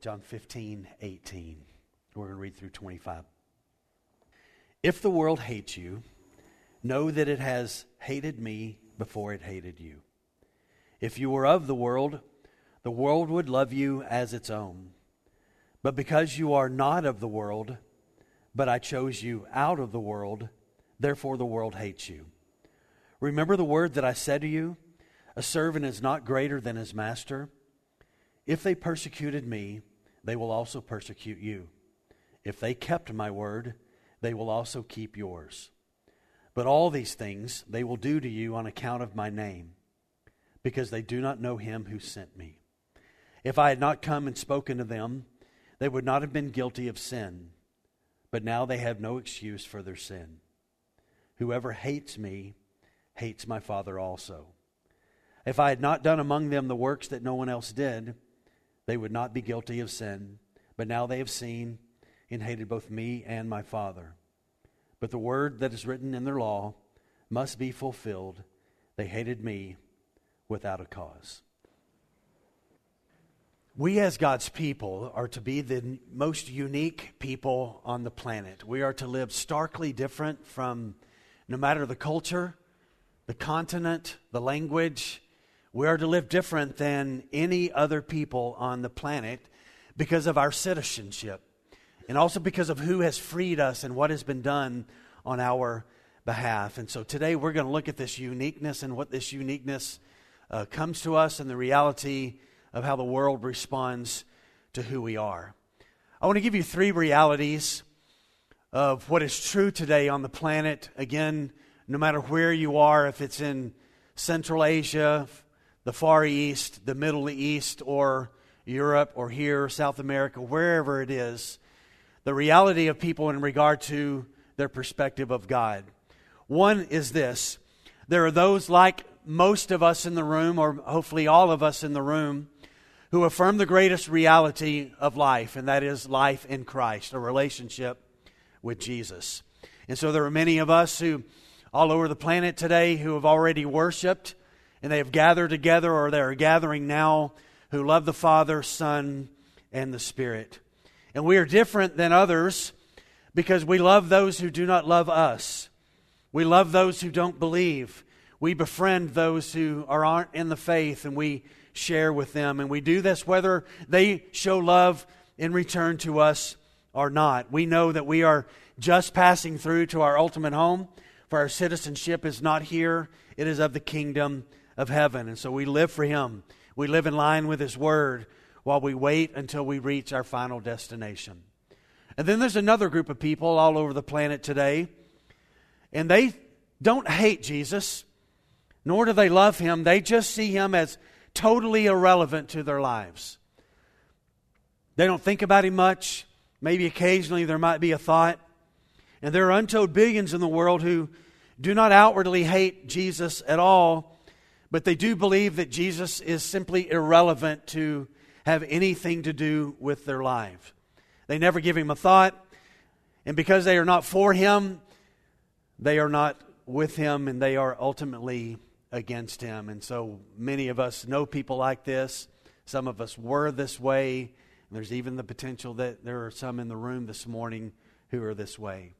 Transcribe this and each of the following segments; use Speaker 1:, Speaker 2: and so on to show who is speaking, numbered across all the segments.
Speaker 1: John 15, 18. We're going to read through 25. If the world hates you, know that it has hated me before it hated you. If you were of the world, the world would love you as its own. But because you are not of the world, but I chose you out of the world, therefore the world hates you. Remember the word that I said to you A servant is not greater than his master. If they persecuted me, they will also persecute you. If they kept my word, they will also keep yours. But all these things they will do to you on account of my name, because they do not know him who sent me. If I had not come and spoken to them, they would not have been guilty of sin. But now they have no excuse for their sin. Whoever hates me hates my Father also. If I had not done among them the works that no one else did, they would not be guilty of sin. But now they have seen and hated both me and my Father. But the word that is written in their law must be fulfilled. They hated me without a cause. We, as God's people, are to be the most unique people on the planet. We are to live starkly different from no matter the culture, the continent, the language. We are to live different than any other people on the planet because of our citizenship and also because of who has freed us and what has been done on our behalf. And so today we're going to look at this uniqueness and what this uniqueness uh, comes to us and the reality of how the world responds to who we are. I want to give you three realities of what is true today on the planet. Again, no matter where you are, if it's in Central Asia, the Far East, the Middle East, or Europe, or here, South America, wherever it is, the reality of people in regard to their perspective of God. One is this there are those like most of us in the room, or hopefully all of us in the room, who affirm the greatest reality of life, and that is life in Christ, a relationship with Jesus. And so there are many of us who, all over the planet today, who have already worshiped and they have gathered together or they are gathering now who love the Father, Son, and the Spirit. And we are different than others because we love those who do not love us. We love those who don't believe. We befriend those who are, aren't in the faith and we share with them. And we do this whether they show love in return to us or not. We know that we are just passing through to our ultimate home, for our citizenship is not here, it is of the kingdom of heaven. And so we live for Him. We live in line with His Word while we wait until we reach our final destination. And then there's another group of people all over the planet today, and they don't hate Jesus, nor do they love him. They just see him as totally irrelevant to their lives. They don't think about him much. Maybe occasionally there might be a thought. And there are untold billions in the world who do not outwardly hate Jesus at all, but they do believe that Jesus is simply irrelevant to have anything to do with their life. They never give him a thought, and because they are not for him, they are not with him, and they are ultimately against him. And so many of us know people like this. Some of us were this way. And there's even the potential that there are some in the room this morning who are this way.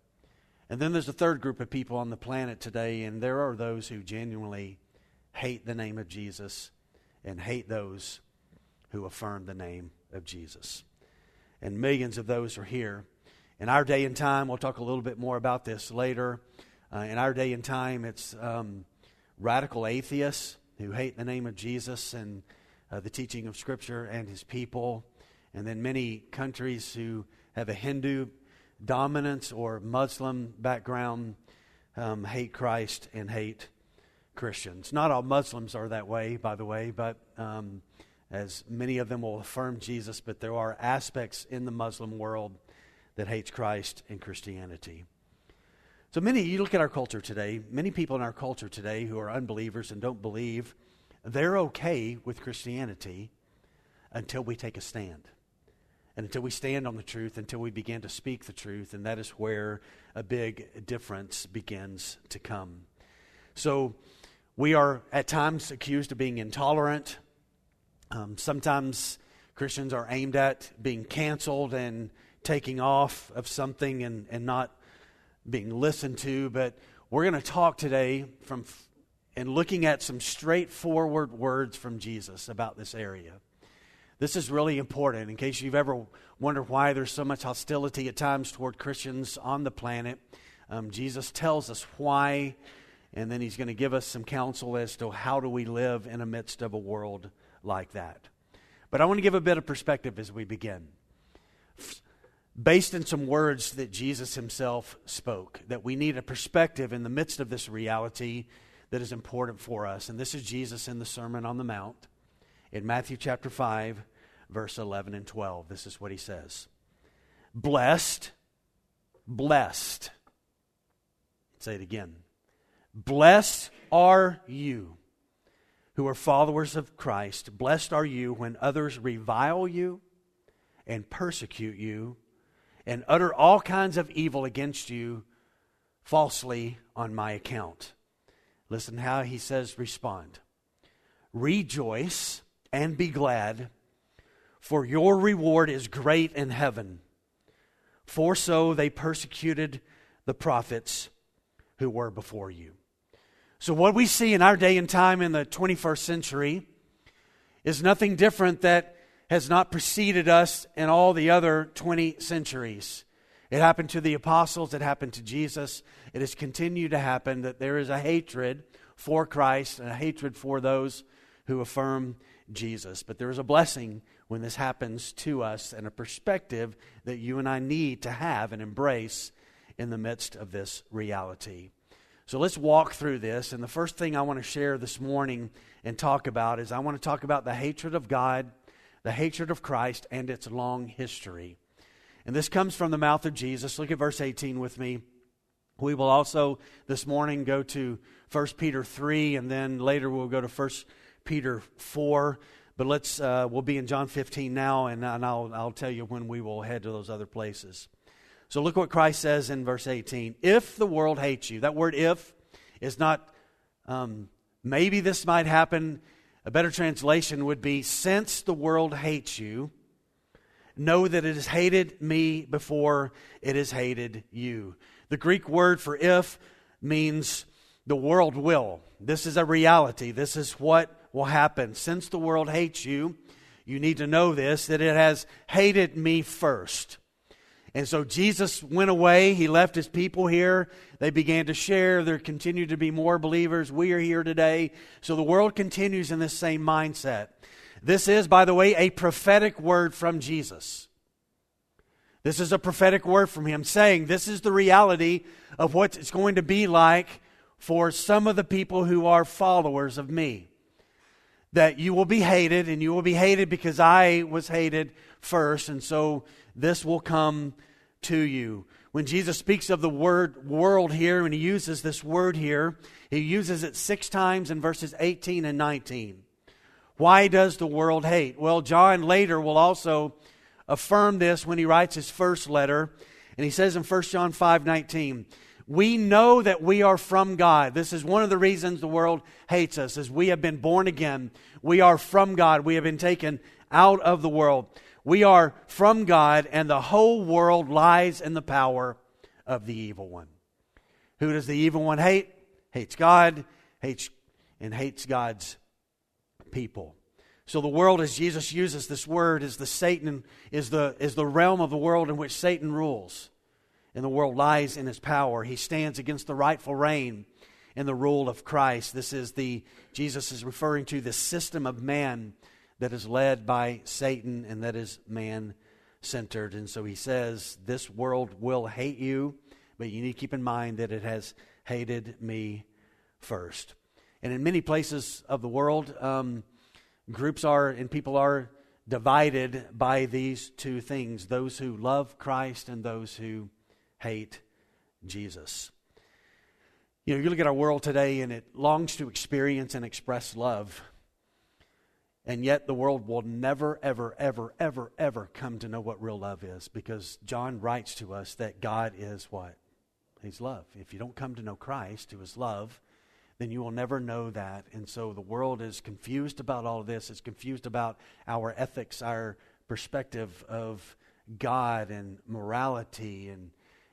Speaker 1: And then there's a third group of people on the planet today, and there are those who genuinely hate the name of Jesus and hate those who affirm the name of Jesus. And millions of those are here. In our day and time, we'll talk a little bit more about this later. Uh, in our day and time, it's um, radical atheists who hate the name of Jesus and uh, the teaching of Scripture and his people. And then many countries who have a Hindu dominance or Muslim background um, hate Christ and hate Christians. Not all Muslims are that way, by the way, but um, as many of them will affirm Jesus, but there are aspects in the Muslim world that hates Christ and Christianity. So many, you look at our culture today, many people in our culture today who are unbelievers and don't believe, they're okay with Christianity until we take a stand. And until we stand on the truth, until we begin to speak the truth, and that is where a big difference begins to come. So we are at times accused of being intolerant, um, sometimes Christians are aimed at being canceled and taking off of something and, and not being listened to. But we're going to talk today from and looking at some straightforward words from Jesus about this area. This is really important in case you've ever wondered why there's so much hostility at times toward Christians on the planet. Um, Jesus tells us why, and then he's going to give us some counsel as to how do we live in the midst of a world like that. But I want to give a bit of perspective as we begin. Based in some words that Jesus himself spoke, that we need a perspective in the midst of this reality that is important for us. And this is Jesus in the Sermon on the Mount in Matthew chapter 5, verse 11 and 12. This is what he says Blessed, blessed. Say it again. Blessed are you who are followers of Christ. Blessed are you when others revile you and persecute you and utter all kinds of evil against you falsely on my account. Listen how he says respond. Rejoice and be glad for your reward is great in heaven. For so they persecuted the prophets who were before you. So, what we see in our day and time in the 21st century is nothing different that has not preceded us in all the other 20 centuries. It happened to the apostles, it happened to Jesus. It has continued to happen that there is a hatred for Christ and a hatred for those who affirm Jesus. But there is a blessing when this happens to us and a perspective that you and I need to have and embrace in the midst of this reality. So let's walk through this. And the first thing I want to share this morning and talk about is I want to talk about the hatred of God, the hatred of Christ, and its long history. And this comes from the mouth of Jesus. Look at verse 18 with me. We will also this morning go to 1 Peter 3, and then later we'll go to 1 Peter 4. But let's, uh, we'll be in John 15 now, and, and I'll, I'll tell you when we will head to those other places. So look what Christ says in verse 18. If the world hates you, that word if is not, um, maybe this might happen. A better translation would be, since the world hates you, know that it has hated me before it has hated you. The Greek word for if means the world will. This is a reality. This is what will happen. Since the world hates you, you need to know this that it has hated me first. And so Jesus went away. He left his people here. They began to share. There continued to be more believers. We are here today. So the world continues in this same mindset. This is, by the way, a prophetic word from Jesus. This is a prophetic word from him saying this is the reality of what it's going to be like for some of the people who are followers of me that you will be hated, and you will be hated because I was hated first, and so this will come to you. When Jesus speaks of the word world here, and he uses this word here, he uses it six times in verses 18 and 19. Why does the world hate? Well, John later will also affirm this when he writes his first letter, and he says in 1 John 5 19, we know that we are from God. This is one of the reasons the world hates us, is we have been born again. We are from God. We have been taken out of the world. We are from God, and the whole world lies in the power of the evil one. Who does the evil one hate? Hates God, hates and hates God's people. So the world, as Jesus uses this word, is the Satan is the is the realm of the world in which Satan rules and the world lies in his power. He stands against the rightful reign and the rule of Christ. This is the, Jesus is referring to the system of man that is led by Satan and that is man centered. And so he says, This world will hate you, but you need to keep in mind that it has hated me first. And in many places of the world, um, groups are and people are divided by these two things those who love Christ and those who hate Jesus. You know, you look at our world today and it longs to experience and express love. And yet the world will never, ever, ever, ever, ever come to know what real love is because John writes to us that God is what? He's love. If you don't come to know Christ, who is love, then you will never know that. And so the world is confused about all of this. It's confused about our ethics, our perspective of God and morality and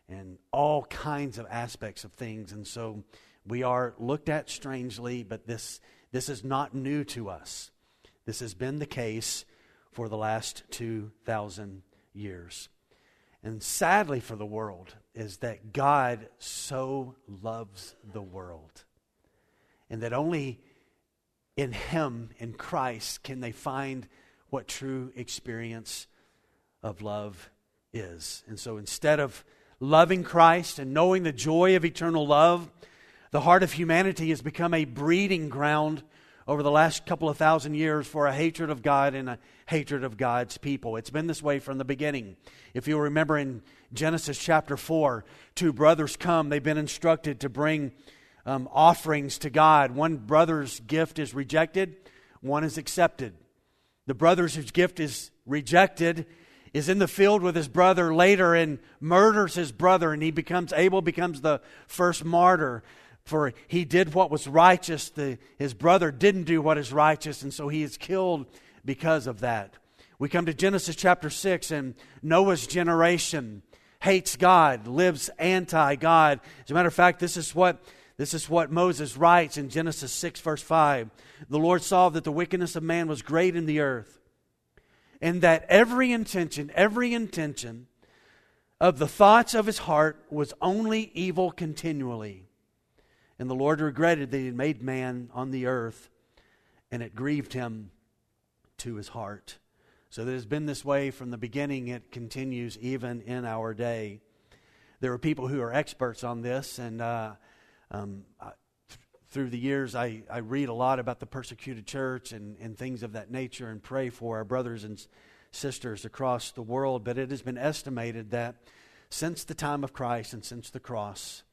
Speaker 1: and all kinds of aspects of things. And so we are looked at strangely, but this this is not new to us. This has been the case for the last 2,000 years. And sadly for the world is that God so loves the world. And that only in Him, in Christ, can they find what true experience of love is. And so instead of loving Christ and knowing the joy of eternal love, the heart of humanity has become a breeding ground over the last couple of thousand years for a hatred of God and a hatred of God's people. It's been this way from the beginning. If you'll remember in Genesis chapter 4, two brothers come. They've been instructed to bring um, offerings to God. One brother's gift is rejected, one is accepted. The brother's whose gift is rejected is in the field with his brother later and murders his brother, and he becomes Abel becomes the first martyr. For he did what was righteous, the, his brother didn't do what is righteous, and so he is killed because of that. We come to Genesis chapter 6, and Noah's generation hates God, lives anti God. As a matter of fact, this is what this is what Moses writes in Genesis 6, verse 5. The Lord saw that the wickedness of man was great in the earth, and that every intention, every intention of the thoughts of his heart was only evil continually. And the Lord regretted that he had made man on the earth, and it grieved him to his heart. So that has been this way from the beginning, it continues even in our day. There are people who are experts on this, and uh, um, through the years, I, I read a lot about the persecuted church and, and things of that nature and pray for our brothers and sisters across the world. But it has been estimated that since the time of Christ and since the cross,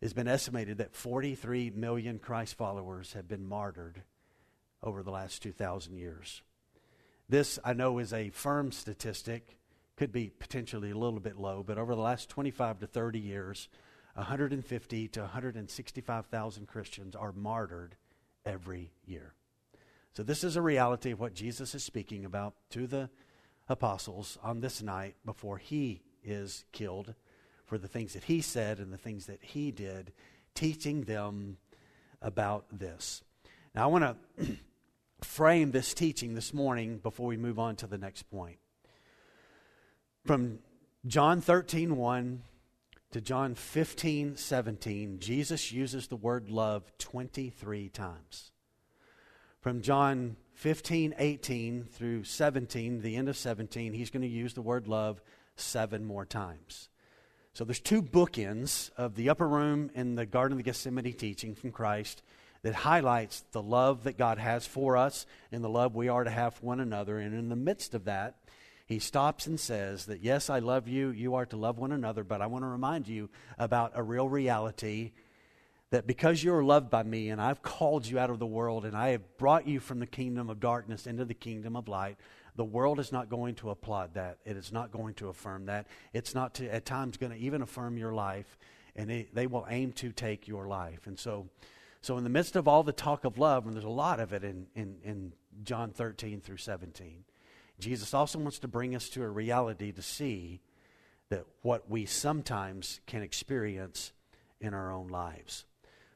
Speaker 1: it's been estimated that 43 million Christ followers have been martyred over the last 2,000 years. This, I know, is a firm statistic, could be potentially a little bit low, but over the last 25 to 30 years, 150 to 165,000 Christians are martyred every year. So, this is a reality of what Jesus is speaking about to the apostles on this night before he is killed for the things that he said and the things that he did, teaching them about this. Now, I want to frame this teaching this morning before we move on to the next point. From John 13, 1 to John 15, 17, Jesus uses the word love 23 times. From John 15, 18 through 17, the end of 17, he's going to use the word love seven more times. So there's two bookends of the upper room and the Garden of Gethsemane teaching from Christ that highlights the love that God has for us and the love we are to have for one another. And in the midst of that, he stops and says that, Yes, I love you. You are to love one another, but I want to remind you about a real reality that because you're loved by me and I've called you out of the world and I have brought you from the kingdom of darkness into the kingdom of light, the world is not going to applaud that. It is not going to affirm that. It's not to, at times going to even affirm your life, and it, they will aim to take your life. And so, so, in the midst of all the talk of love, and there's a lot of it in, in, in John 13 through 17, Jesus also wants to bring us to a reality to see that what we sometimes can experience in our own lives.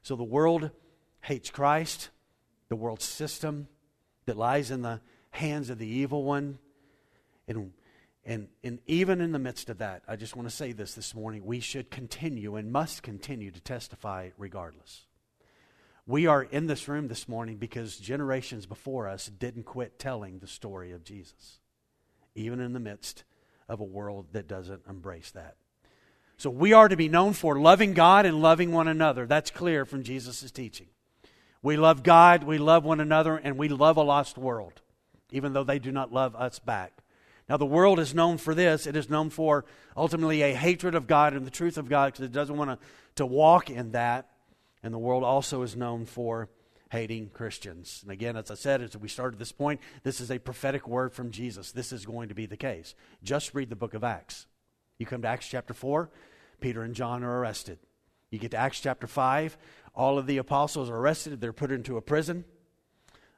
Speaker 1: So, the world hates Christ, the world system that lies in the hands of the evil one. And, and, and even in the midst of that, I just want to say this this morning we should continue and must continue to testify regardless. We are in this room this morning because generations before us didn't quit telling the story of Jesus, even in the midst of a world that doesn't embrace that. So we are to be known for loving God and loving one another. That's clear from Jesus' teaching. We love God, we love one another, and we love a lost world, even though they do not love us back. Now, the world is known for this. It is known for ultimately a hatred of God and the truth of God because it doesn't want to, to walk in that. And the world also is known for hating Christians. And again, as I said, as we started this point, this is a prophetic word from Jesus. This is going to be the case. Just read the book of Acts. You come to Acts chapter 4, Peter and John are arrested. You get to Acts chapter 5, all of the apostles are arrested. They're put into a prison.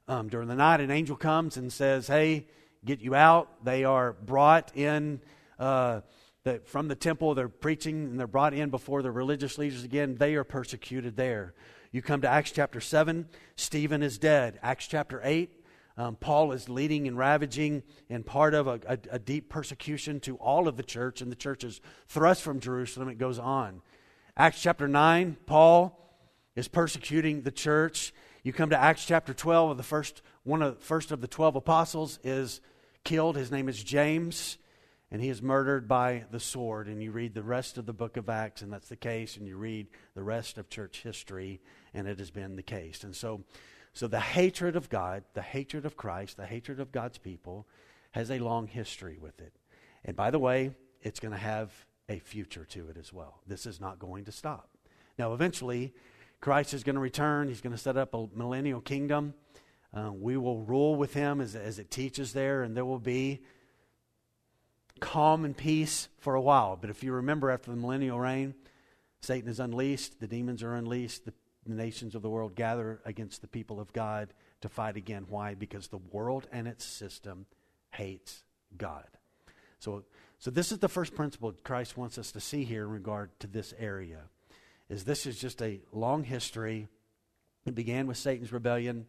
Speaker 1: Um, during the night, an angel comes and says, Hey, get you out. They are brought in uh, the, from the temple. They're preaching and they're brought in before the religious leaders again. They are persecuted there. You come to Acts chapter 7, Stephen is dead. Acts chapter 8, um, Paul is leading and ravaging and part of a, a, a, deep persecution to all of the church, and the church is thrust from Jerusalem. It goes on. Acts chapter 9, Paul is persecuting the church. You come to Acts chapter 12, of the first, one of, first of the 12 apostles is killed. His name is James, and he is murdered by the sword. And you read the rest of the book of Acts, and that's the case, and you read the rest of church history, and it has been the case. And so, so the hatred of God, the hatred of Christ, the hatred of God's people has a long history with it. And by the way, it's going to have a future to it as well. This is not going to stop. Now, eventually, Christ is going to return. He's going to set up a millennial kingdom. Uh, we will rule with him as, as it teaches there, and there will be calm and peace for a while. But if you remember, after the millennial reign, Satan is unleashed, the demons are unleashed, the, the nations of the world gather against the people of God to fight again. Why? Because the world and its system hates God. So, so this is the first principle Christ wants us to see here in regard to this area. Is this is just a long history. It began with Satan's rebellion.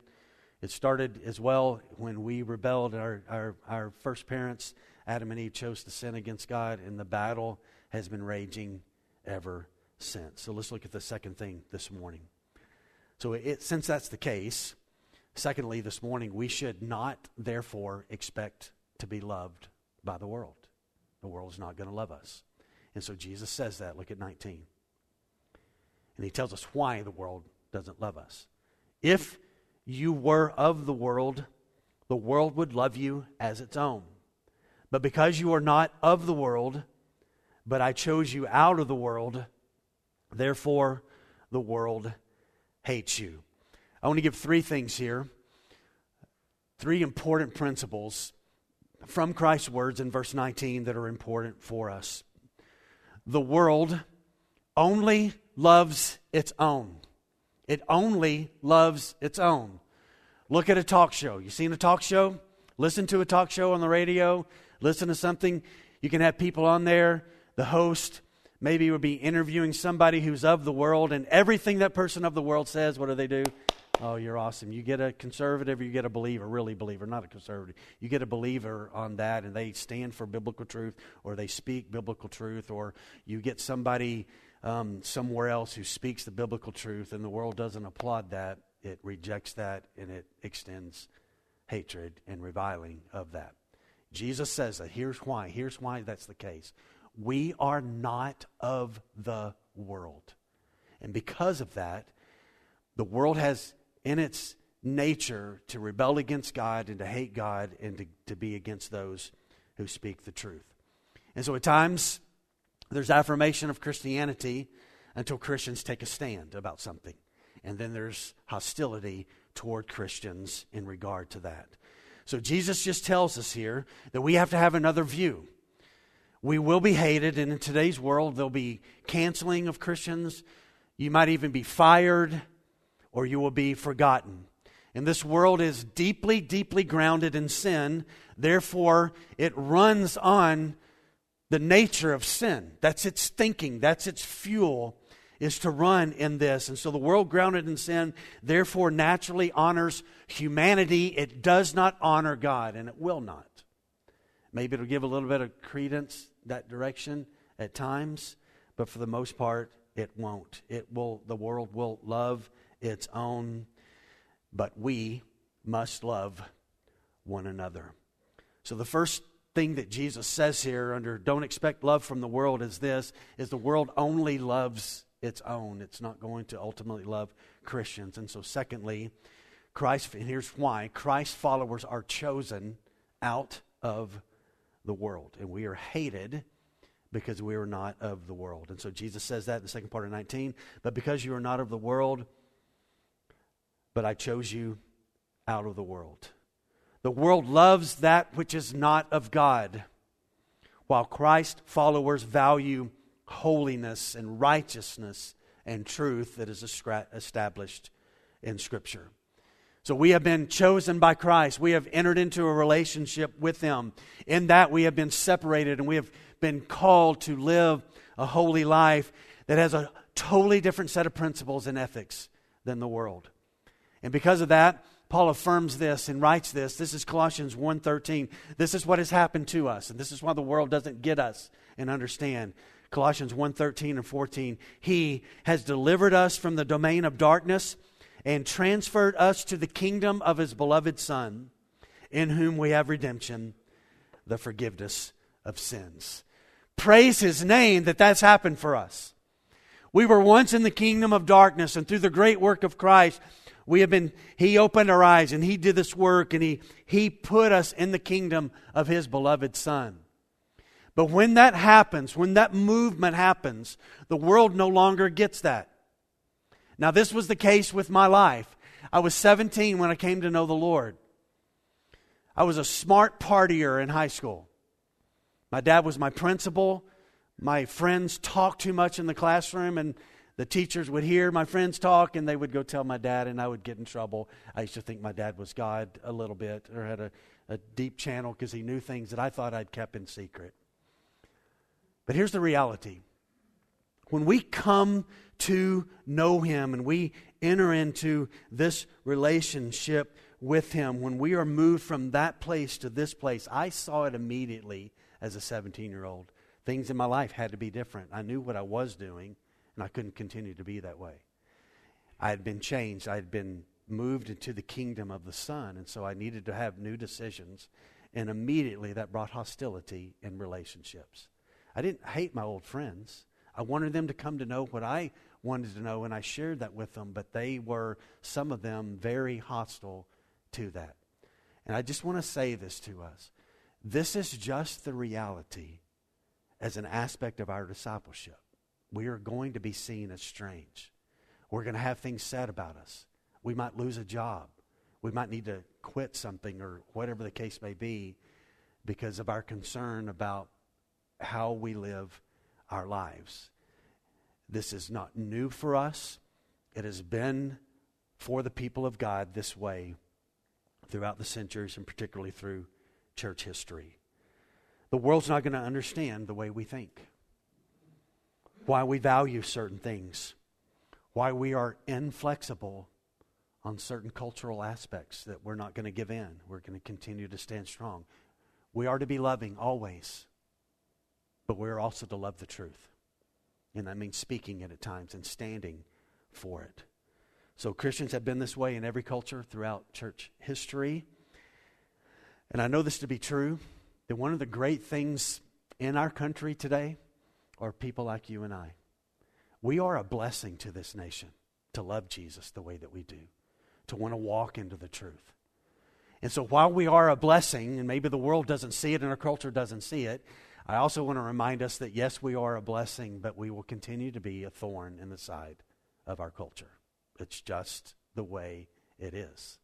Speaker 1: It started as well when we rebelled. Our, our, our first parents, Adam and Eve, chose to sin against God, and the battle has been raging ever since. So let's look at the second thing this morning. So, it, since that's the case, secondly, this morning, we should not, therefore, expect to be loved by the world. The world is not going to love us. And so Jesus says that. Look at 19. And he tells us why the world doesn't love us. If you were of the world, the world would love you as its own. But because you are not of the world, but I chose you out of the world, therefore the world hates you. I want to give three things here, three important principles from Christ's words in verse 19 that are important for us. The world only loves its own. It only loves its own. Look at a talk show. You seen a talk show? Listen to a talk show on the radio. Listen to something. You can have people on there. The host maybe would be interviewing somebody who's of the world, and everything that person of the world says, what do they do? Oh, you're awesome. You get a conservative you get a believer, really believer, not a conservative. You get a believer on that and they stand for biblical truth or they speak biblical truth, or you get somebody um, somewhere else who speaks the biblical truth and the world doesn't applaud that, it rejects that and it extends hatred and reviling of that. Jesus says that. Here's why. Here's why that's the case. We are not of the world. And because of that, the world has in its nature to rebel against God and to hate God and to, to be against those who speak the truth. And so at times, there's affirmation of Christianity until Christians take a stand about something. And then there's hostility toward Christians in regard to that. So Jesus just tells us here that we have to have another view. We will be hated, and in today's world, there'll be canceling of Christians. You might even be fired, or you will be forgotten. And this world is deeply, deeply grounded in sin. Therefore, it runs on the nature of sin. That's its thinking, that's its fuel, is to run in this. And so the world grounded in sin, therefore, naturally honors humanity. It does not honor God, and it will not. Maybe it'll give a little bit of credence that direction at times, but for the most part, it won't. It will the world will love its own, but we must love one another. So the first thing that Jesus says here under don't expect love from the world is this is the world only loves its own. It's not going to ultimately love Christians. And so secondly, Christ and here's why Christ followers are chosen out of the world and we are hated because we are not of the world. And so Jesus says that in the second part of 19, but because you are not of the world, but I chose you out of the world. The world loves that which is not of God, while Christ followers value holiness and righteousness and truth that is established in Scripture. So we have been chosen by Christ. We have entered into a relationship with Him. In that, we have been separated and we have been called to live a holy life that has a totally different set of principles and ethics than the world. And because of that, Paul affirms this and writes this. This is Colossians 1:13. This is what has happened to us, and this is why the world doesn't get us and understand. Colossians 1:13 and 14. He has delivered us from the domain of darkness and transferred us to the kingdom of his beloved Son, in whom we have redemption, the forgiveness of sins. Praise his name that that's happened for us. We were once in the kingdom of darkness, and through the great work of Christ, we have been, he opened our eyes and he did this work and he, he put us in the kingdom of his beloved Son. But when that happens, when that movement happens, the world no longer gets that. Now, this was the case with my life. I was 17 when I came to know the Lord. I was a smart partier in high school. My dad was my principal. My friends talked too much in the classroom, and the teachers would hear my friends talk, and they would go tell my dad, and I would get in trouble. I used to think my dad was God a little bit, or had a, a deep channel because he knew things that I thought I'd kept in secret. But here's the reality when we come to know Him and we enter into this relationship with Him, when we are moved from that place to this place, I saw it immediately as a 17 year old. Things in my life had to be different. I knew what I was doing, and I couldn't continue to be that way. I had been changed, I had been moved into the kingdom of the Son, and so I needed to have new decisions. And immediately that brought hostility in relationships. I didn't hate my old friends. I wanted them to come to know what I wanted to know, and I shared that with them, but they were, some of them, very hostile to that. And I just want to say this to us this is just the reality as an aspect of our discipleship. We are going to be seen as strange. We're going to have things said about us. We might lose a job. We might need to quit something or whatever the case may be because of our concern about how we live our lives. This is not new for us. It has been for the people of God this way throughout the centuries and particularly through church history. The world's not going to understand the way we think, why we value certain things, why we are inflexible on certain cultural aspects that we're not going to give in. We're going to continue to stand strong. We are to be loving always, but we're also to love the truth. And that means speaking it at times and standing for it. So Christians have been this way in every culture throughout church history. And I know this to be true that one of the great things in our country today are people like you and I. We are a blessing to this nation to love Jesus the way that we do, to want to walk into the truth. And so while we are a blessing, and maybe the world doesn't see it and our culture doesn't see it, I also want to remind us that yes, we are a blessing, but we will continue to be a thorn in the side of our culture. It's just the way it is.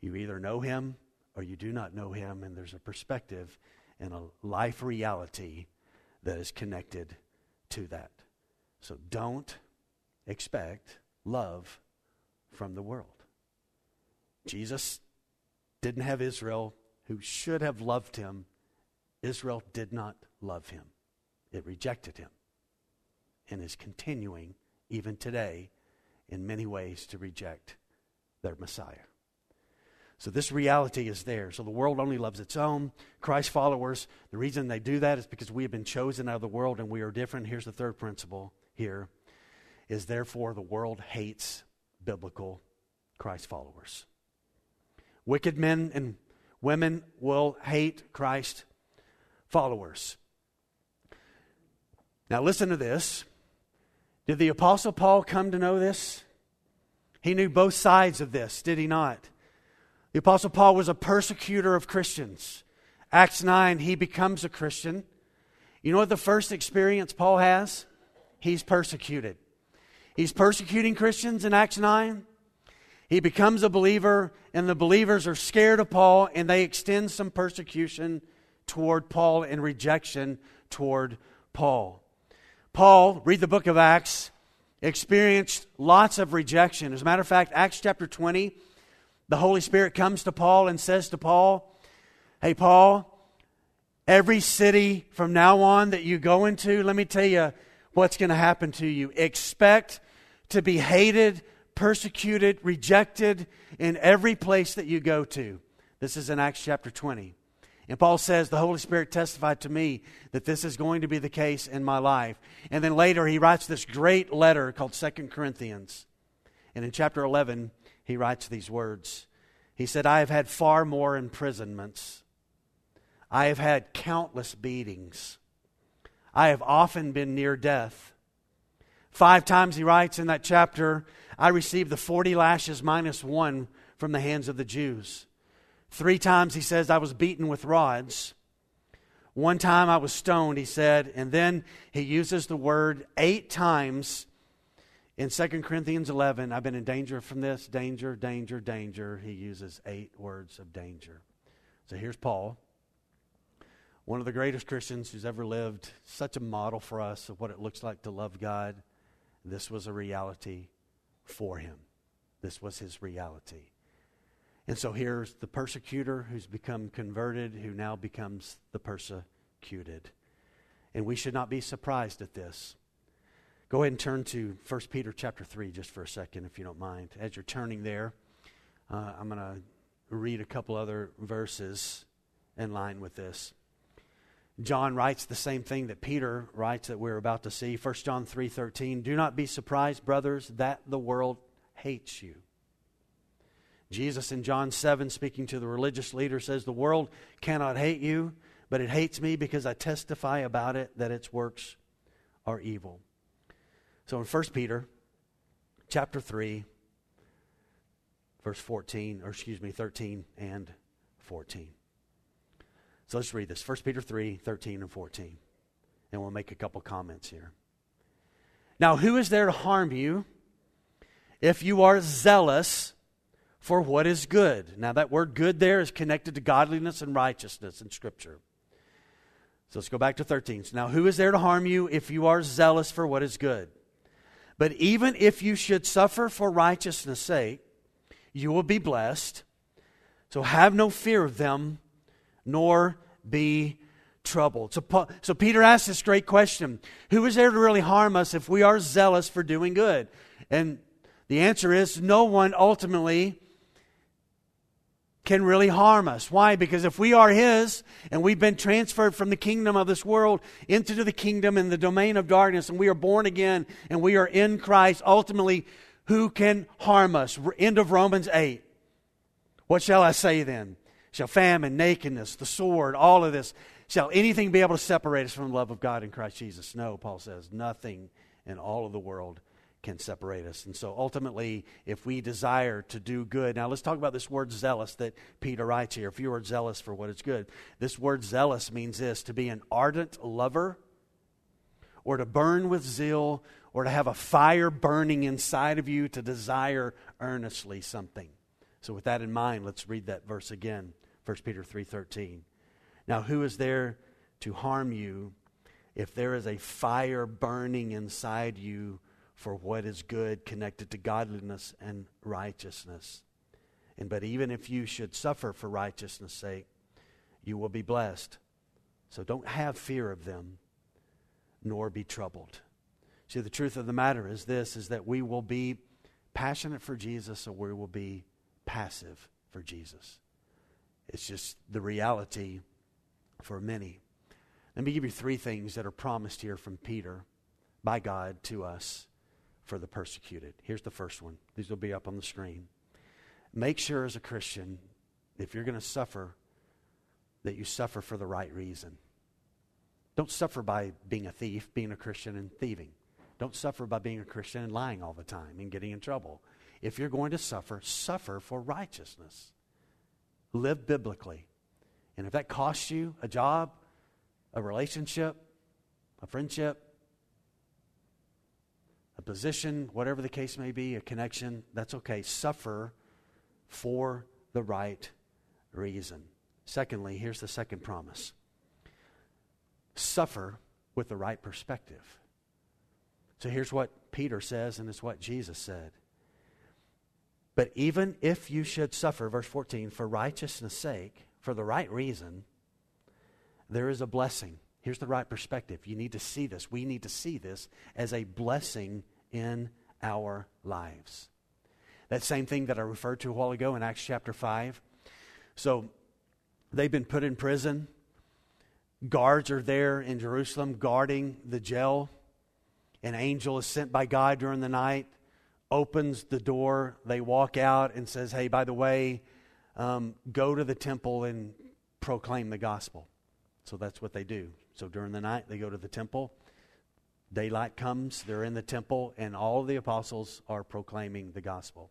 Speaker 1: You either know him or you do not know him, and there's a perspective and a life reality that is connected to that. So don't expect love from the world. Jesus didn't have Israel who should have loved him Israel did not love him, it rejected him and is continuing, even today, in many ways to reject their Messiah. So, this reality is there. So, the world only loves its own. Christ followers, the reason they do that is because we have been chosen out of the world and we are different. Here's the third principle here is therefore the world hates biblical Christ followers. Wicked men and women will hate Christ followers. Now, listen to this. Did the Apostle Paul come to know this? He knew both sides of this, did he not? The Apostle Paul was a persecutor of Christians. Acts 9, he becomes a Christian. You know what the first experience Paul has? He's persecuted. He's persecuting Christians in Acts 9. He becomes a believer, and the believers are scared of Paul, and they extend some persecution toward Paul and rejection toward Paul. Paul, read the book of Acts, experienced lots of rejection. As a matter of fact, Acts chapter 20, the Holy Spirit comes to Paul and says to Paul, Hey, Paul, every city from now on that you go into, let me tell you what's going to happen to you. Expect to be hated, persecuted, rejected in every place that you go to. This is in Acts chapter 20. And Paul says, The Holy Spirit testified to me that this is going to be the case in my life. And then later he writes this great letter called Second Corinthians. And in chapter 11, he writes these words. He said, I have had far more imprisonments. I have had countless beatings. I have often been near death. Five times he writes in that chapter, I received the 40 lashes minus one from the hands of the Jews. Three times he says, I was beaten with rods. One time I was stoned, he said, and then he uses the word eight times in 2 Corinthians 11. I've been in danger from this, danger, danger, danger. He uses eight words of danger. So here's Paul, one of the greatest Christians who's ever lived, such a model for us of what it looks like to love God. This was a reality for him. This was his reality. And so here's the persecutor who's become converted, who now becomes the persecuted. And we should not be surprised at this. Go ahead and turn to 1 Peter chapter 3 just for a second, if you don't mind. As you're turning there, uh, I'm going to read a couple other verses in line with this. John writes the same thing that Peter writes that we're about to see. 1 John 3:13, "Do not be surprised, brothers, that the world hates you." Jesus in John 7 speaking to the religious leader says, "The world cannot hate you, but it hates me because I testify about it that its works are evil." So in 1 Peter chapter 3 verse 14 or excuse me 13 and 14. So let's read this 1 Peter 3 13 and 14. And we'll make a couple comments here. Now, who is there to harm you if you are zealous for what is good? Now, that word good there is connected to godliness and righteousness in Scripture. So let's go back to 13. So now, who is there to harm you if you are zealous for what is good? But even if you should suffer for righteousness' sake, you will be blessed. So have no fear of them nor be troubled. So, so Peter asks this great question Who is there to really harm us if we are zealous for doing good? And the answer is no one ultimately can really harm us. Why? Because if we are His and we've been transferred from the kingdom of this world into the kingdom and the domain of darkness and we are born again and we are in Christ, ultimately, who can harm us? End of Romans 8. What shall I say then? Shall famine, nakedness, the sword, all of this, shall anything be able to separate us from the love of God in Christ Jesus? No, Paul says, nothing in all of the world can separate us. And so ultimately, if we desire to do good, now let's talk about this word zealous that Peter writes here. If you are zealous for what is good, this word zealous means this to be an ardent lover, or to burn with zeal, or to have a fire burning inside of you to desire earnestly something. So with that in mind, let's read that verse again. 1 Peter 3:13. Now who is there to harm you if there is a fire burning inside you for what is good connected to godliness and righteousness? And but even if you should suffer for righteousness' sake, you will be blessed. So don't have fear of them, nor be troubled. See, the truth of the matter is this is that we will be passionate for Jesus or we will be passive for Jesus. It's just the reality for many. Let me give you three things that are promised here from Peter by God to us for the persecuted. Here's the first one. These will be up on the screen. Make sure as a Christian, if you're going to suffer, that you suffer for the right reason. Don't suffer by being a thief, being a Christian, and thieving. Don't suffer by being a Christian and lying all the time and getting in trouble. If you're going to suffer, suffer for righteousness. Live biblically. And if that costs you a job, a relationship, a friendship, a position, whatever the case may be, a connection, that's okay. Suffer for the right reason. Secondly, here's the second promise suffer with the right perspective. So here's what Peter says, and it's what Jesus said. But even if you should suffer, verse 14, for righteousness' sake, for the right reason, there is a blessing. Here's the right perspective. You need to see this. We need to see this as a blessing in our lives. That same thing that I referred to a while ago in Acts chapter 5. So they've been put in prison. Guards are there in Jerusalem guarding the jail. An angel is sent by God during the night, opens the door. They walk out and says, Hey, by the way, um, go to the temple and proclaim the gospel. So that's what they do. So during the night, they go to the temple. Daylight comes, they're in the temple, and all of the apostles are proclaiming the gospel.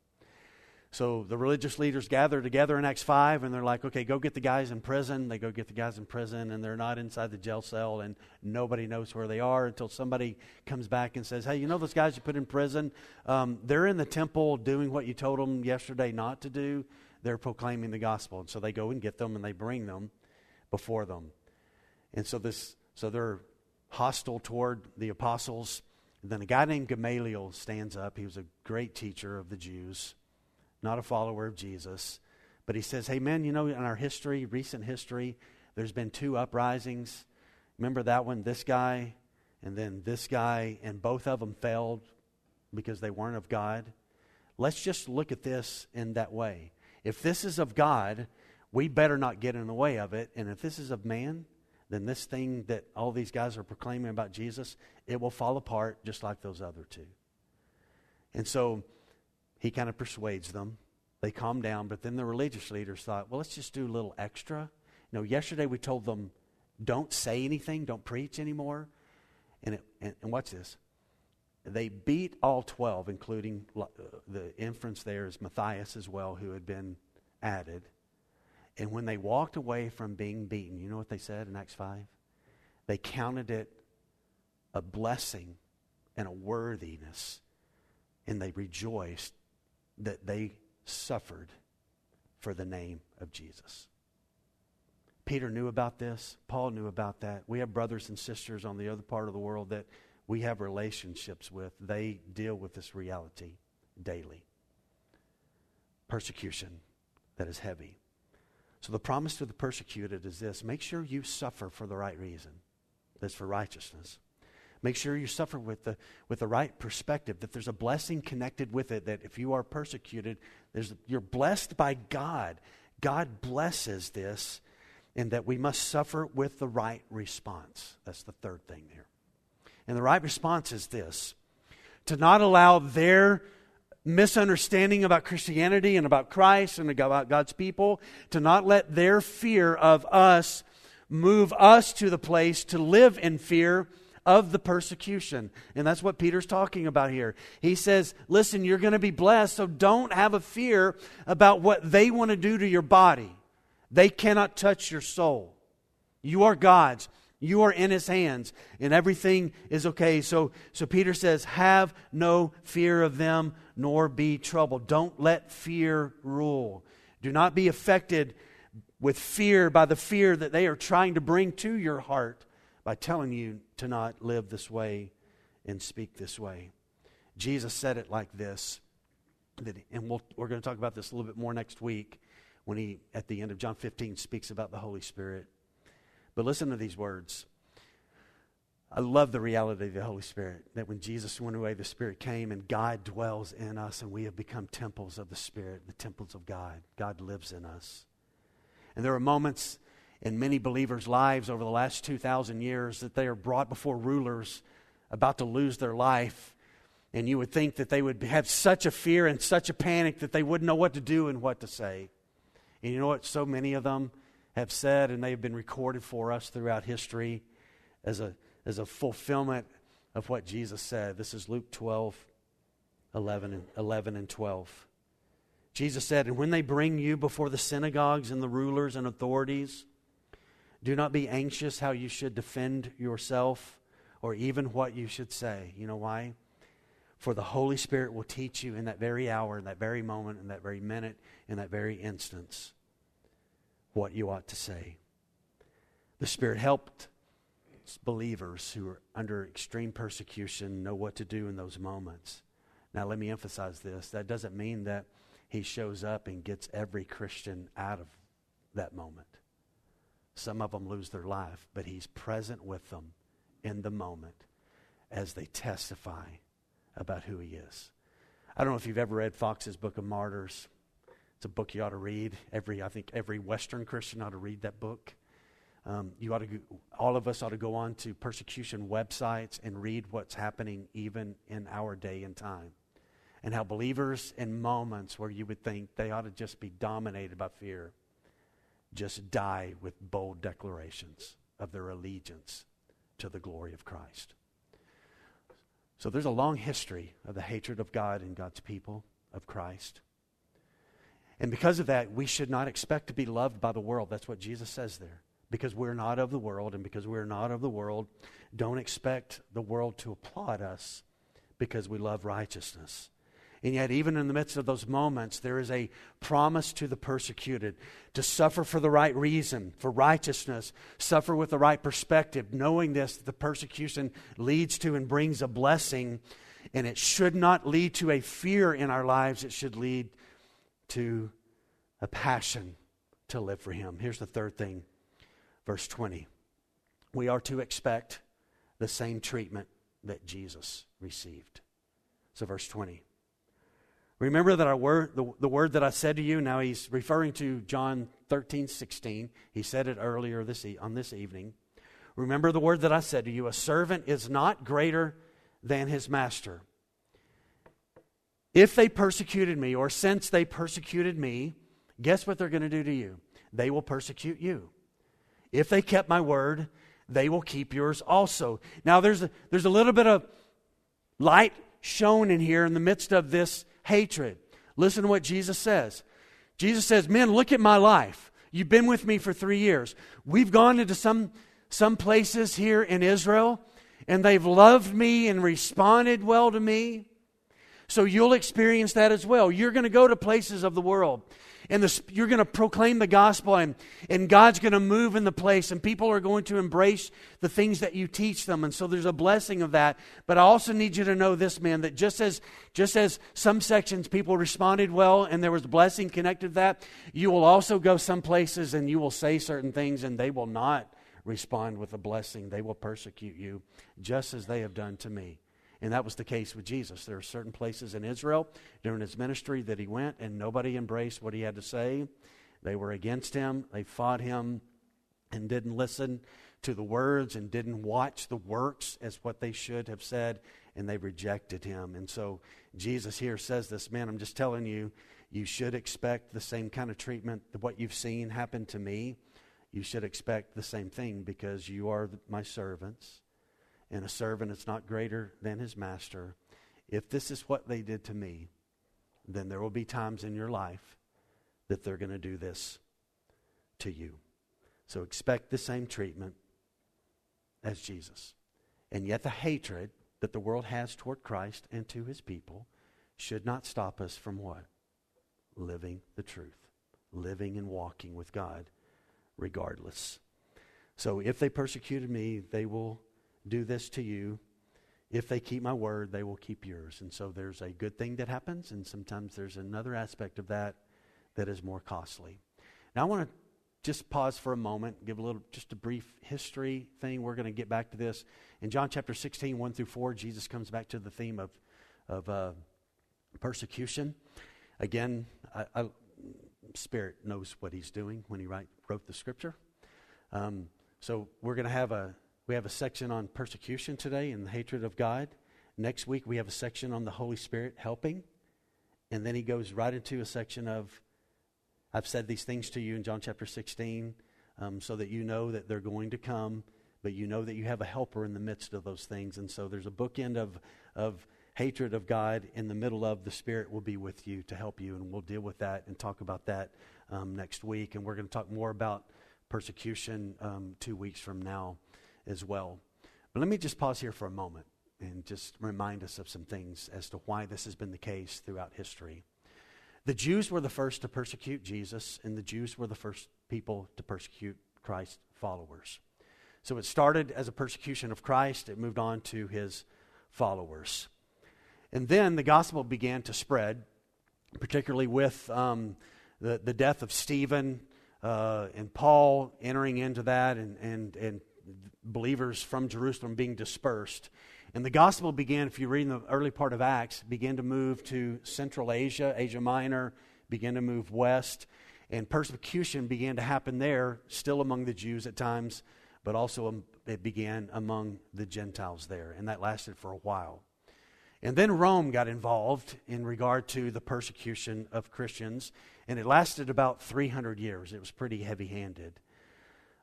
Speaker 1: So the religious leaders gather together in Acts 5 and they're like, okay, go get the guys in prison. They go get the guys in prison and they're not inside the jail cell and nobody knows where they are until somebody comes back and says, hey, you know those guys you put in prison? Um, they're in the temple doing what you told them yesterday not to do. They're proclaiming the gospel. And so they go and get them and they bring them before them. And so this, so they're hostile toward the apostles. And then a guy named Gamaliel stands up. He was a great teacher of the Jews not a follower of Jesus. But he says, hey, man, you know, in our history, recent history, there's been two uprisings. Remember that one? This guy and then this guy, and both of them failed because they weren't of God. Let's just look at this in that way. If this is of God, we better not get in the way of it. And if this is of man, then this thing that all these guys are proclaiming about Jesus, it will fall apart just like those other two. And so he kind of persuades them. They calm down, but then the religious leaders thought, well, let's just do a little extra. You know, yesterday we told them, don't say anything, don't preach anymore. And, it, and, and watch this. They beat all 12, including uh, the inference there is Matthias as well, who had been added. And when they walked away from being beaten, you know what they said in Acts 5? They counted it a blessing and a worthiness, and they rejoiced that they suffered for the name of Jesus. Peter knew about this. Paul knew about that. We have brothers and sisters on the other part of the world that we have relationships with. They deal with this reality daily. Persecution that is heavy. So the promise to the persecuted is this make sure you suffer for the right reason. That's for righteousness. Make sure you suffer with the, with the right perspective, that there's a blessing connected with it, that if you are persecuted, there's, you're blessed by God. God blesses this, and that we must suffer with the right response. That's the third thing there. And the right response is this to not allow their misunderstanding about Christianity and about Christ and about God's people, to not let their fear of us move us to the place to live in fear of the persecution. And that's what Peter's talking about here. He says, Listen, you're going to be blessed, so don't have a fear about what they want to do to your body. They cannot touch your soul. You are God's. You are in his hands, and everything is okay. So, so Peter says, Have no fear of them, nor be troubled. Don't let fear rule. Do not be affected with fear by the fear that they are trying to bring to your heart by telling you to not live this way and speak this way. Jesus said it like this, that, and we'll, we're going to talk about this a little bit more next week when he, at the end of John 15, speaks about the Holy Spirit. But listen to these words. I love the reality of the Holy Spirit, that when Jesus went away, the Spirit came and God dwells in us, and we have become temples of the Spirit, the temples of God. God lives in us. And there are moments in many believers' lives over the last 2,000 years that they are brought before rulers about to lose their life. And you would think that they would have such a fear and such a panic that they wouldn't know what to do and what to say. And you know what? So many of them have said, and they've been recorded for us throughout history as a, as a fulfillment of what Jesus said. This is Luke 12, 11 and, 11 and 12. Jesus said, And when they bring you before the synagogues and the rulers and authorities, do not be anxious how you should defend yourself or even what you should say. You know why? For the Holy Spirit will teach you in that very hour, in that very moment, in that very minute, in that very instance, what you ought to say. The Spirit helped believers who are under extreme persecution know what to do in those moments. Now, let me emphasize this. That doesn't mean that he shows up and gets every Christian out of that moment. Some of them lose their life, but he's present with them in the moment as they testify about who he is. I don't know if you've ever read Foxe's Book of Martyrs. It's a book you ought to read. Every, I think every Western Christian ought to read that book. Um, you ought to, all of us ought to go on to persecution websites and read what's happening even in our day and time. And how believers in moments where you would think they ought to just be dominated by fear just die with bold declarations of their allegiance to the glory of Christ. So there's a long history of the hatred of God and God's people, of Christ. And because of that, we should not expect to be loved by the world. That's what Jesus says there. Because we're not of the world, and because we're not of the world, don't expect the world to applaud us because we love righteousness. And yet, even in the midst of those moments, there is a promise to the persecuted to suffer for the right reason, for righteousness, suffer with the right perspective, knowing this, the persecution leads to and brings a blessing. And it should not lead to a fear in our lives, it should lead to a passion to live for Him. Here's the third thing, verse 20. We are to expect the same treatment that Jesus received. So, verse 20. Remember that our word, the, the word that I said to you, now he's referring to John 13, 16. He said it earlier this e- on this evening. Remember the word that I said to you a servant is not greater than his master. If they persecuted me, or since they persecuted me, guess what they're going to do to you? They will persecute you. If they kept my word, they will keep yours also. Now, there's a, there's a little bit of light shown in here in the midst of this hatred. Listen to what Jesus says. Jesus says, Men, look at my life. You've been with me for three years. We've gone into some, some places here in Israel, and they've loved me and responded well to me. So you'll experience that as well. You're going to go to places of the world and the, you're going to proclaim the gospel and, and god's going to move in the place and people are going to embrace the things that you teach them and so there's a blessing of that. But i also need you to know this man that just as just as some sections people responded well and there was a blessing connected to that you will also go some places and you will say certain things and they will not respond with a blessing. They will persecute you just as they have done to me and that was the case with Jesus. There are certain places in Israel during his ministry that he went, and nobody embraced what he had to say. They were against him, they fought him, and didn't listen to the words and didn't watch the works as what they should have said, and they rejected him. And so Jesus here says this man, I'm just telling you, you should expect the same kind of treatment that what you've seen happen to me. You should expect the same thing because you are my servants and a servant is not greater than his master. If this is what they did to me, then there will be times in your life that they're going to do this to you. So expect the same treatment as Jesus. And yet, the hatred that the world has toward Christ and to his people should not stop us from what? Living the truth, living and walking with God regardless. So, if they persecuted me, they will do this to you. If they keep my word, they will keep yours. And so there's a good thing that happens, and sometimes there's another aspect of that that is more costly. Now, I want to just pause for a moment, give a little, just a brief history thing. We're going to get back to this. In John chapter 16, 1 through 4, Jesus comes back to the theme of, of uh, persecution. Again, I, I, Spirit knows what he's doing when he write, wrote the scripture. Um, so we're going to have a we have a section on persecution today and the hatred of God. Next week, we have a section on the Holy Spirit helping. And then he goes right into a section of, I've said these things to you in John chapter 16, um, so that you know that they're going to come, but you know that you have a helper in the midst of those things. And so there's a bookend of, of hatred of God in the middle of the Spirit will be with you to help you. And we'll deal with that and talk about that um, next week. And we're going to talk more about persecution um, two weeks from now as well. But let me just pause here for a moment and just remind us of some things as to why this has been the case throughout history. The Jews were the first to persecute Jesus, and the Jews were the first people to persecute Christ's followers. So it started as a persecution of Christ, it moved on to his followers. And then the gospel began to spread, particularly with um, the, the death of Stephen uh, and Paul entering into that and, and, and believers from Jerusalem being dispersed. And the gospel began, if you read in the early part of Acts, began to move to Central Asia, Asia Minor, began to move west. And persecution began to happen there, still among the Jews at times, but also um, it began among the Gentiles there. And that lasted for a while. And then Rome got involved in regard to the persecution of Christians, and it lasted about 300 years. It was pretty heavy handed.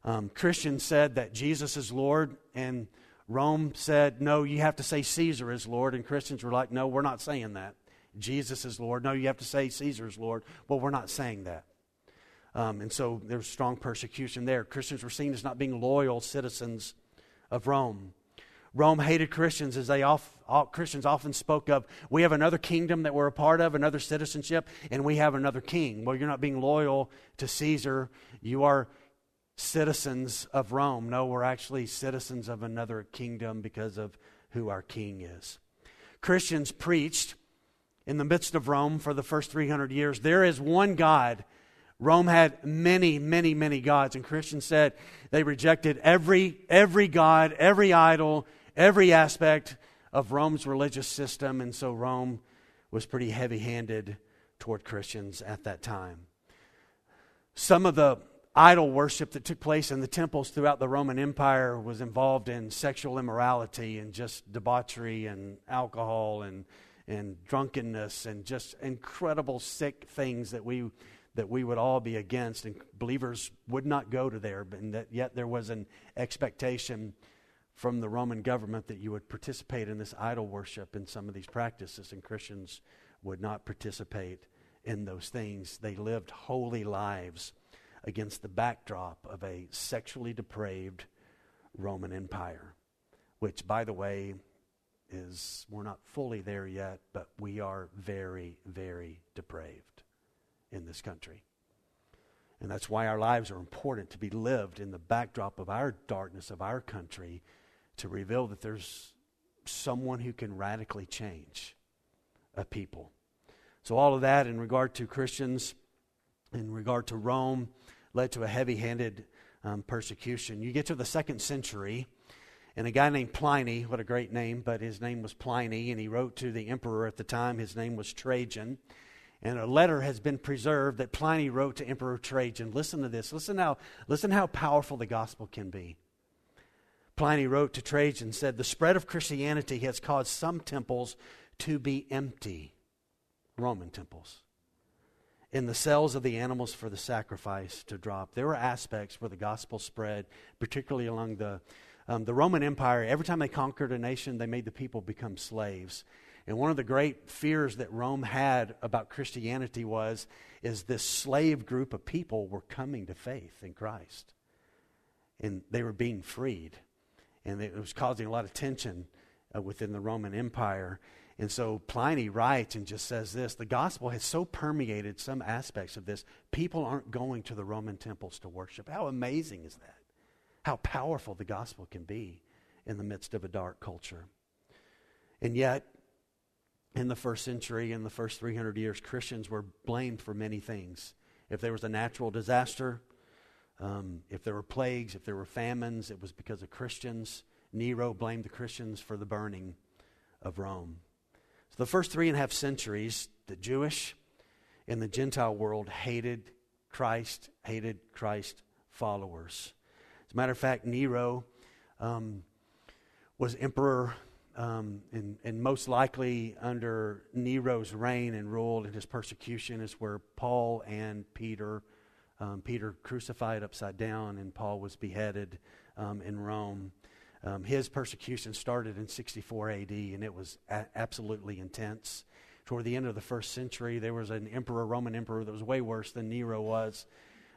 Speaker 1: Um, Christians said that Jesus is Lord, and Rome said, no, you have to say Caesar is Lord. And Christians were like, no, we're not saying that. Jesus is Lord. No, you have to say Caesar is Lord. Well, we're not saying that. Um, and so there was strong persecution there. Christians were seen as not being loyal citizens of Rome. Rome hated Christians as they off, all, Christians often spoke of, we have another kingdom that we're a part of, another citizenship, and we have another king. Well, you're not being loyal to Caesar. You are citizens of Rome. No, we're actually citizens of another kingdom because of who our king is. Christians preached in the midst of Rome for the first 300 years there is one God Rome had many, many, many gods, and Christians said they rejected every, every god, every idol, every aspect of Rome's religious system, and so Rome was pretty heavy handed toward Christians at that time. Some of the idol worship that took place in the temples throughout the Roman Empire was involved in sexual immorality and just debauchery and alcohol and, and drunkenness and just incredible sick things that we that we would all be against, and believers would not go to there, and that yet there was an expectation from the Roman government that you would participate in this idol worship and some of these practices, and Christians would not participate in those things. They lived holy lives against the backdrop of a sexually depraved Roman Empire, which, by the way, is we're not fully there yet, but we are very, very depraved in this country. And that's why our lives are important to be lived in the backdrop of our darkness of our country to reveal that there's someone who can radically change a people. So, all of that in regard to Christians, in regard to Rome, led to a heavy handed um, persecution. You get to the second century, and a guy named Pliny, what a great name, but his name was Pliny, and he wrote to the emperor at the time. His name was Trajan. And a letter has been preserved that Pliny wrote to Emperor Trajan. Listen to this. Listen how, listen how powerful the gospel can be. Pliny wrote to Trajan said, The spread of Christianity has caused some temples to be empty, Roman temples, in the cells of the animals for the sacrifice to drop. There were aspects where the gospel spread, particularly along the, um, the Roman Empire. Every time they conquered a nation, they made the people become slaves. And one of the great fears that Rome had about Christianity was is this slave group of people were coming to faith in Christ. And they were being freed. And it was causing a lot of tension uh, within the Roman Empire. And so Pliny writes and just says this the gospel has so permeated some aspects of this, people aren't going to the Roman temples to worship. How amazing is that? How powerful the gospel can be in the midst of a dark culture. And yet, in the first century, in the first 300 years, Christians were blamed for many things. If there was a natural disaster, um, if there were plagues, if there were famines, it was because of Christians. Nero blamed the Christians for the burning of Rome. So the first three and a half centuries, the Jewish and the Gentile world hated Christ, hated Christ followers. As a matter of fact, Nero um, was emperor um, and, and most likely under Nero's reign and rule and his persecution is where Paul and Peter, um, Peter crucified upside down, and Paul was beheaded um, in Rome. Um, his persecution started in 64 AD, and it was a- absolutely intense. Toward the end of the first century, there was an emperor, Roman emperor, that was way worse than Nero was.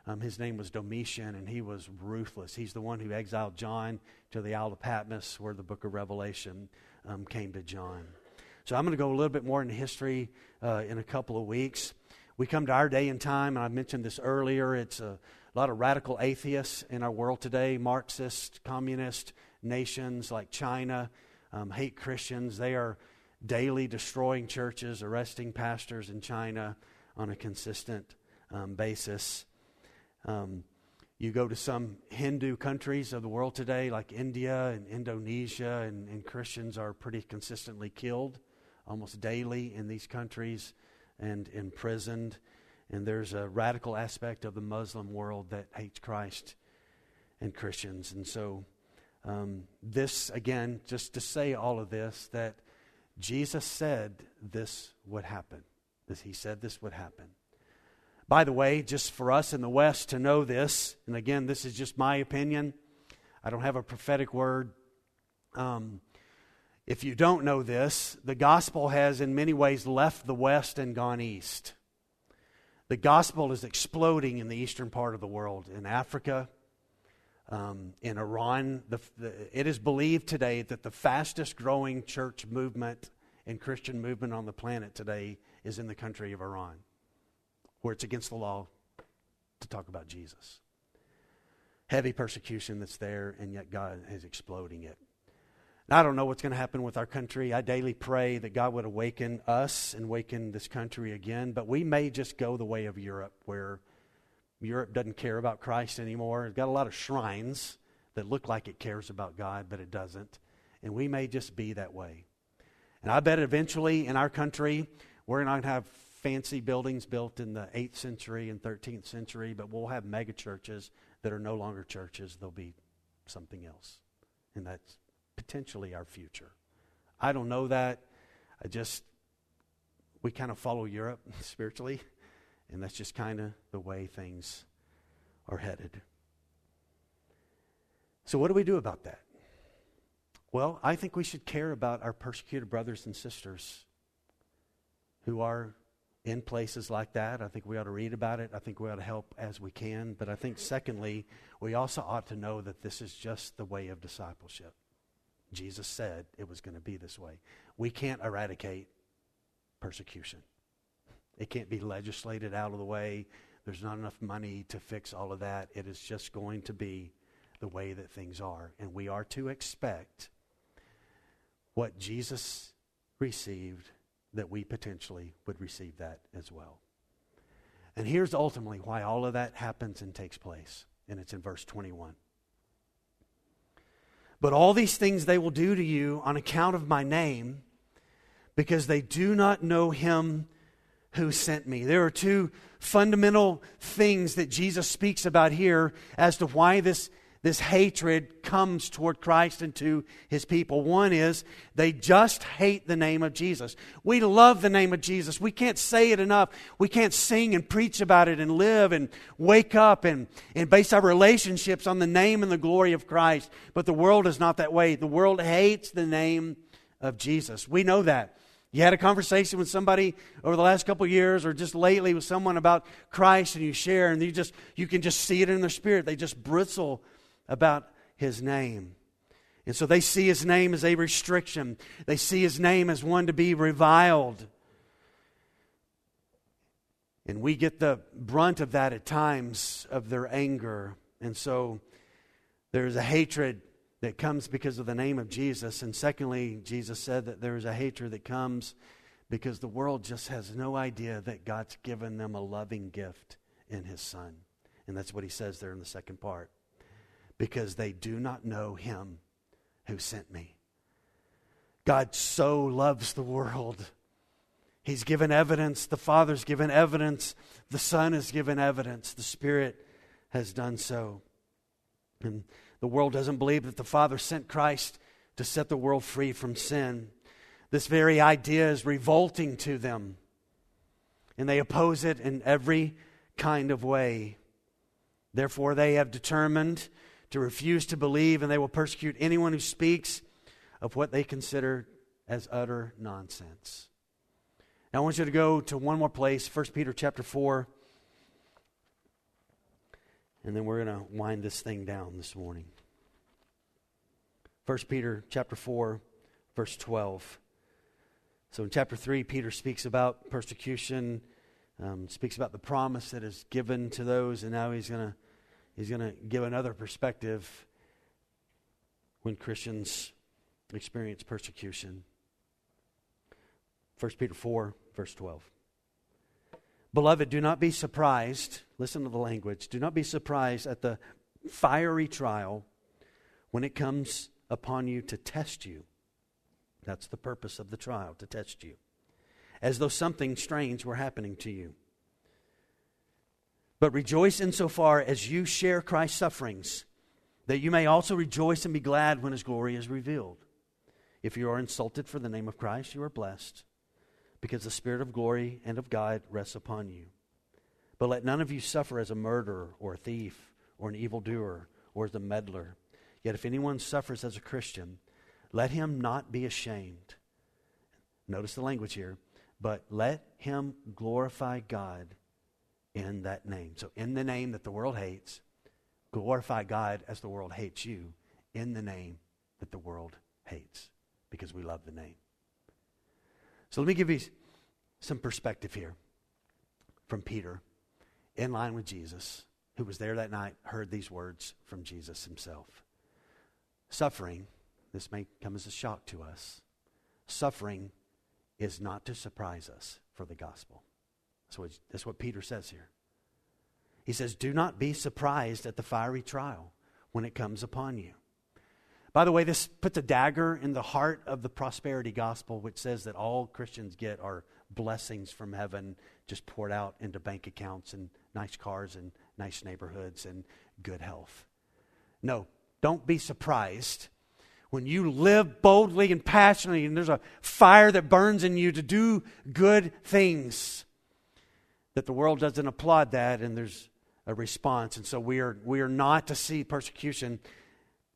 Speaker 1: Um, his name was Domitian, and he was ruthless. He's the one who exiled John to the Isle of Patmos, where the book of Revelation um, came to John. So I'm going to go a little bit more into history uh, in a couple of weeks. We come to our day and time, and I mentioned this earlier. It's a, a lot of radical atheists in our world today, Marxist, communist nations like China um, hate Christians. They are daily destroying churches, arresting pastors in China on a consistent um, basis. Um, you go to some Hindu countries of the world today, like India and Indonesia, and, and Christians are pretty consistently killed almost daily in these countries and imprisoned. And there's a radical aspect of the Muslim world that hates Christ and Christians. And so, um, this, again, just to say all of this, that Jesus said this would happen. That he said this would happen. By the way, just for us in the West to know this, and again, this is just my opinion, I don't have a prophetic word. Um, if you don't know this, the gospel has in many ways left the West and gone east. The gospel is exploding in the eastern part of the world, in Africa, um, in Iran. The, the, it is believed today that the fastest growing church movement and Christian movement on the planet today is in the country of Iran, where it's against the law to talk about Jesus. Heavy persecution that's there, and yet God is exploding it. I don't know what's going to happen with our country. I daily pray that God would awaken us and awaken this country again. But we may just go the way of Europe, where Europe doesn't care about Christ anymore. It's got a lot of shrines that look like it cares about God, but it doesn't. And we may just be that way. And I bet eventually in our country, we're not going to have fancy buildings built in the 8th century and 13th century, but we'll have mega churches that are no longer churches. They'll be something else. And that's potentially our future. I don't know that. I just, we kind of follow Europe spiritually, and that's just kind of the way things are headed. So, what do we do about that? Well, I think we should care about our persecuted brothers and sisters who are in places like that. I think we ought to read about it. I think we ought to help as we can. But I think, secondly, we also ought to know that this is just the way of discipleship. Jesus said it was going to be this way. We can't eradicate persecution, it can't be legislated out of the way. There's not enough money to fix all of that. It is just going to be the way that things are. And we are to expect what Jesus received, that we potentially would receive that as well. And here's ultimately why all of that happens and takes place. And it's in verse 21. But all these things they will do to you on account of my name, because they do not know him who sent me. There are two fundamental things that Jesus speaks about here as to why this this hatred comes toward Christ and to his people. One is they just hate the name of Jesus. We love the name of Jesus. We can't say it enough. We can't sing and preach about it and live and wake up and, and base our relationships on the name and the glory of Christ. But the world is not that way. The world hates the name of Jesus. We know that. You had a conversation with somebody over the last couple years or just lately with someone about Christ and you share and you just you can just see it in their spirit. They just bristle about his name. And so they see his name as a restriction, they see his name as one to be reviled. And we get the brunt of that at times of their anger. And so there's a hatred that comes because of the name of Jesus. And secondly, Jesus said that there's a hatred that comes because the world just has no idea that God's given them a loving gift in his Son. And that's what he says there in the second part because they do not know him who sent me. God so loves the world. He's given evidence. The Father's given evidence. The Son has given evidence. The Spirit has done so. And the world doesn't believe that the Father sent Christ to set the world free from sin. This very idea is revolting to them. And they oppose it in every kind of way. Therefore, they have determined to refuse to believe, and they will persecute anyone who speaks of what they consider as utter nonsense. Now I want you to go to one more place, 1 Peter chapter 4. And then we're going to wind this thing down this morning. 1 Peter chapter 4, verse 12. So in chapter 3, Peter speaks about persecution, um, speaks about the promise that is given to those, and now he's going He's going to give another perspective when Christians experience persecution. 1 Peter 4, verse 12. Beloved, do not be surprised. Listen to the language. Do not be surprised at the fiery trial when it comes upon you to test you. That's the purpose of the trial, to test you. As though something strange were happening to you. But rejoice insofar as you share Christ's sufferings, that you may also rejoice and be glad when his glory is revealed. If you are insulted for the name of Christ, you are blessed, because the Spirit of glory and of God rests upon you. But let none of you suffer as a murderer or a thief or an evildoer or as a meddler. Yet if anyone suffers as a Christian, let him not be ashamed. Notice the language here. But let him glorify God in that name. So, in the name that the world hates, glorify God as the world hates you, in the name that the world hates, because we love the name. So, let me give you some perspective here from Peter, in line with Jesus, who was there that night, heard these words from Jesus himself. Suffering, this may come as a shock to us, suffering is not to surprise us for the gospel. That's what, that's what Peter says here. He says, Do not be surprised at the fiery trial when it comes upon you. By the way, this puts a dagger in the heart of the prosperity gospel, which says that all Christians get are blessings from heaven just poured out into bank accounts and nice cars and nice neighborhoods and good health. No, don't be surprised when you live boldly and passionately and there's a fire that burns in you to do good things that the world doesn't applaud that and there's a response. And so we are, we are not to see persecution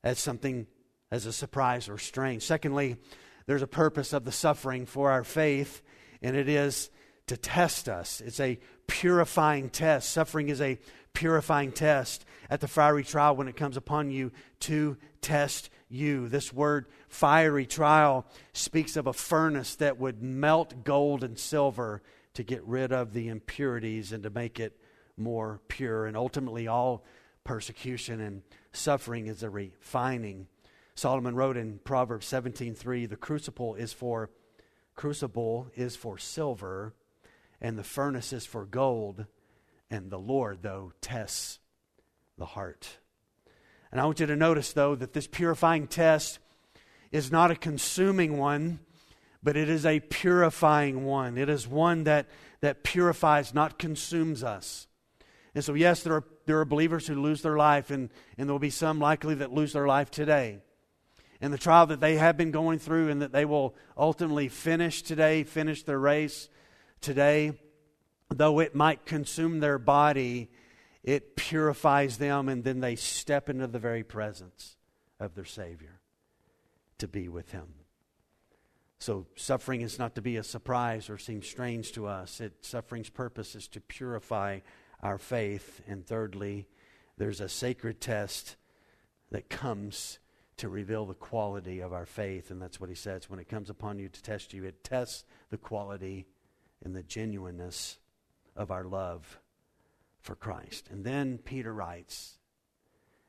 Speaker 1: as something, as a surprise or strange. Secondly, there's a purpose of the suffering for our faith, and it is to test us. It's a purifying test. Suffering is a purifying test at the fiery trial when it comes upon you to test you. This word fiery trial speaks of a furnace that would melt gold and silver to get rid of the impurities and to make it more pure. And ultimately, all persecution and suffering is a refining. Solomon wrote in Proverbs 17:3, "The crucible is for crucible is for silver, and the furnace is for gold, and the Lord though tests the heart." And I want you to notice though that this purifying test is not a consuming one but it is a purifying one. It is one that, that purifies, not consumes us. And so, yes, there are, there are believers who lose their life, and, and there will be some likely that lose their life today. And the trial that they have been going through, and that they will ultimately finish today, finish their race today, though it might consume their body, it purifies them, and then they step into the very presence of their Savior to be with Him. So, suffering is not to be a surprise or seem strange to us. It, suffering's purpose is to purify our faith. And thirdly, there's a sacred test that comes to reveal the quality of our faith. And that's what he says. When it comes upon you to test you, it tests the quality and the genuineness of our love for Christ. And then Peter writes,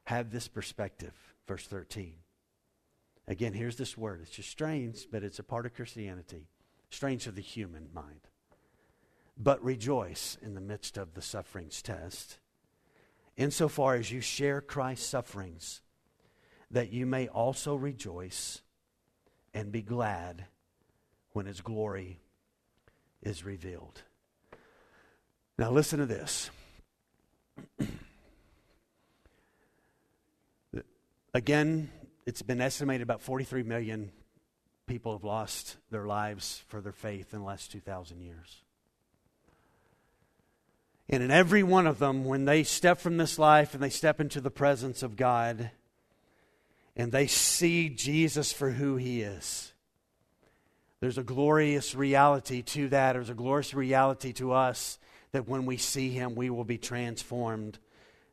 Speaker 1: have this perspective, verse 13. Again, here's this word. It's just strange, but it's a part of Christianity. Strange to the human mind. But rejoice in the midst of the sufferings test, insofar as you share Christ's sufferings, that you may also rejoice and be glad when his glory is revealed. Now, listen to this. Again, it's been estimated about 43 million people have lost their lives for their faith in the last 2,000 years. And in every one of them, when they step from this life and they step into the presence of God and they see Jesus for who he is, there's a glorious reality to that. There's a glorious reality to us that when we see him, we will be transformed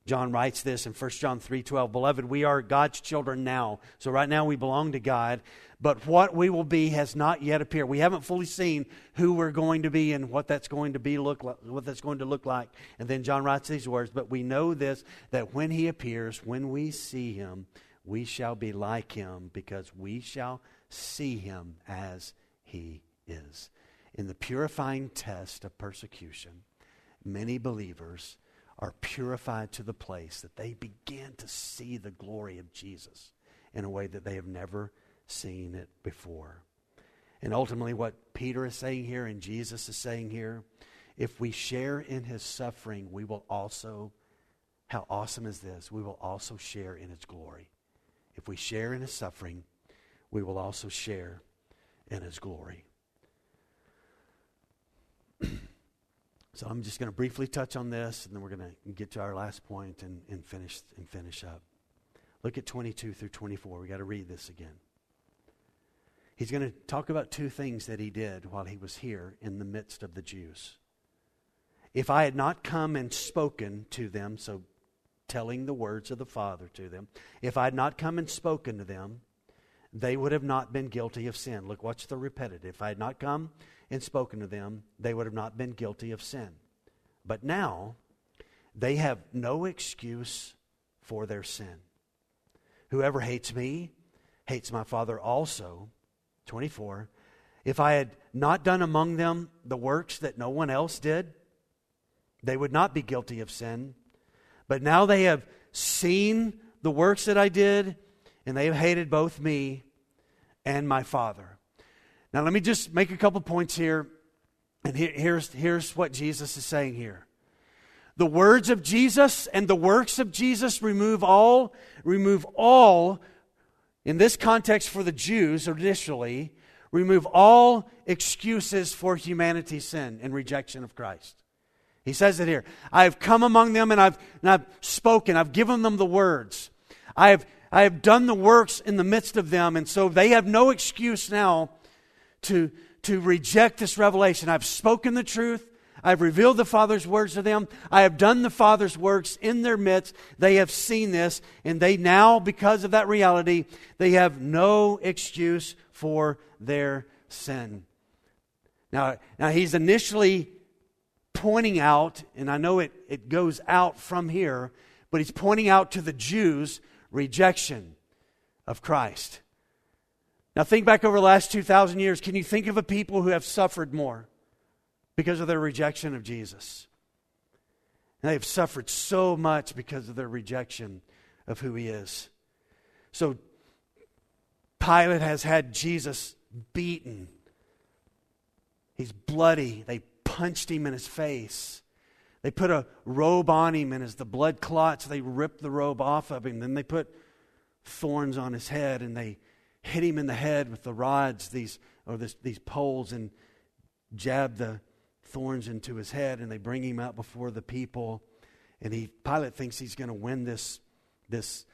Speaker 1: John writes this in 1 John 3:12, "Beloved, we are God's children now." So right now we belong to God, but what we will be has not yet appeared. We haven't fully seen who we're going to be and what that's going to be look like, what that's going to look like. And then John writes these words, "But we know this that when he appears, when we see him, we shall be like him because we shall see him as he is." In the purifying test of persecution, many believers are purified to the place that they begin to see the glory of Jesus in a way that they have never seen it before. And ultimately, what Peter is saying here and Jesus is saying here if we share in his suffering, we will also, how awesome is this? We will also share in his glory. If we share in his suffering, we will also share in his glory. So I'm just going to briefly touch on this, and then we're going to get to our last point and, and finish and finish up. Look at 22 through 24. We got to read this again. He's going to talk about two things that he did while he was here in the midst of the Jews. If I had not come and spoken to them, so telling the words of the Father to them, if I had not come and spoken to them, they would have not been guilty of sin. Look, watch the repetitive? If I had not come and spoken to them, they would have not been guilty of sin. But now, they have no excuse for their sin. Whoever hates me hates my Father also. 24. If I had not done among them the works that no one else did, they would not be guilty of sin. But now they have seen the works that I did, and they have hated both me and my Father. Now, let me just make a couple points here. And here, here's, here's what Jesus is saying here. The words of Jesus and the works of Jesus remove all, remove all, in this context for the Jews initially, remove all excuses for humanity's sin and rejection of Christ. He says it here. I have come among them and I've, and I've spoken. I've given them the words. I have, I have done the works in the midst of them. And so they have no excuse now to, to reject this revelation. I've spoken the truth. I've revealed the Father's words to them. I have done the Father's works in their midst. They have seen this, and they now, because of that reality, they have no excuse for their sin. Now, now he's initially pointing out, and I know it, it goes out from here, but he's pointing out to the Jews' rejection of Christ. Now, think back over the last 2,000 years. Can you think of a people who have suffered more because of their rejection of Jesus? And they have suffered so much because of their rejection of who he is. So, Pilate has had Jesus beaten. He's bloody. They punched him in his face. They put a robe on him, and as the blood clots, they ripped the robe off of him. Then they put thorns on his head, and they hit him in the head with the rods, these or this, these poles, and jab the thorns into his head, and they bring him out before the people. And he Pilate thinks he's going to win this this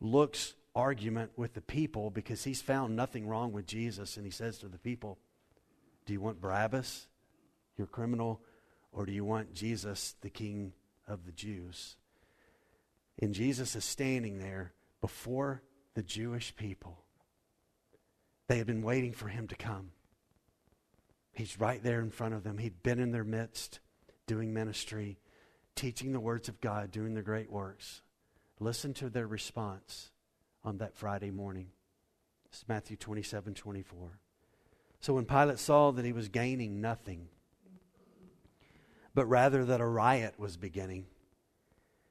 Speaker 1: looks argument with the people because he's found nothing wrong with Jesus, and he says to the people, "Do you want Barabbas, your criminal, or do you want Jesus, the King of the Jews?" And Jesus is standing there before the Jewish people they had been waiting for him to come. He's right there in front of them. He'd been in their midst doing ministry, teaching the words of God, doing the great works. Listen to their response on that Friday morning. It's Matthew 27 24. So when Pilate saw that he was gaining nothing, but rather that a riot was beginning,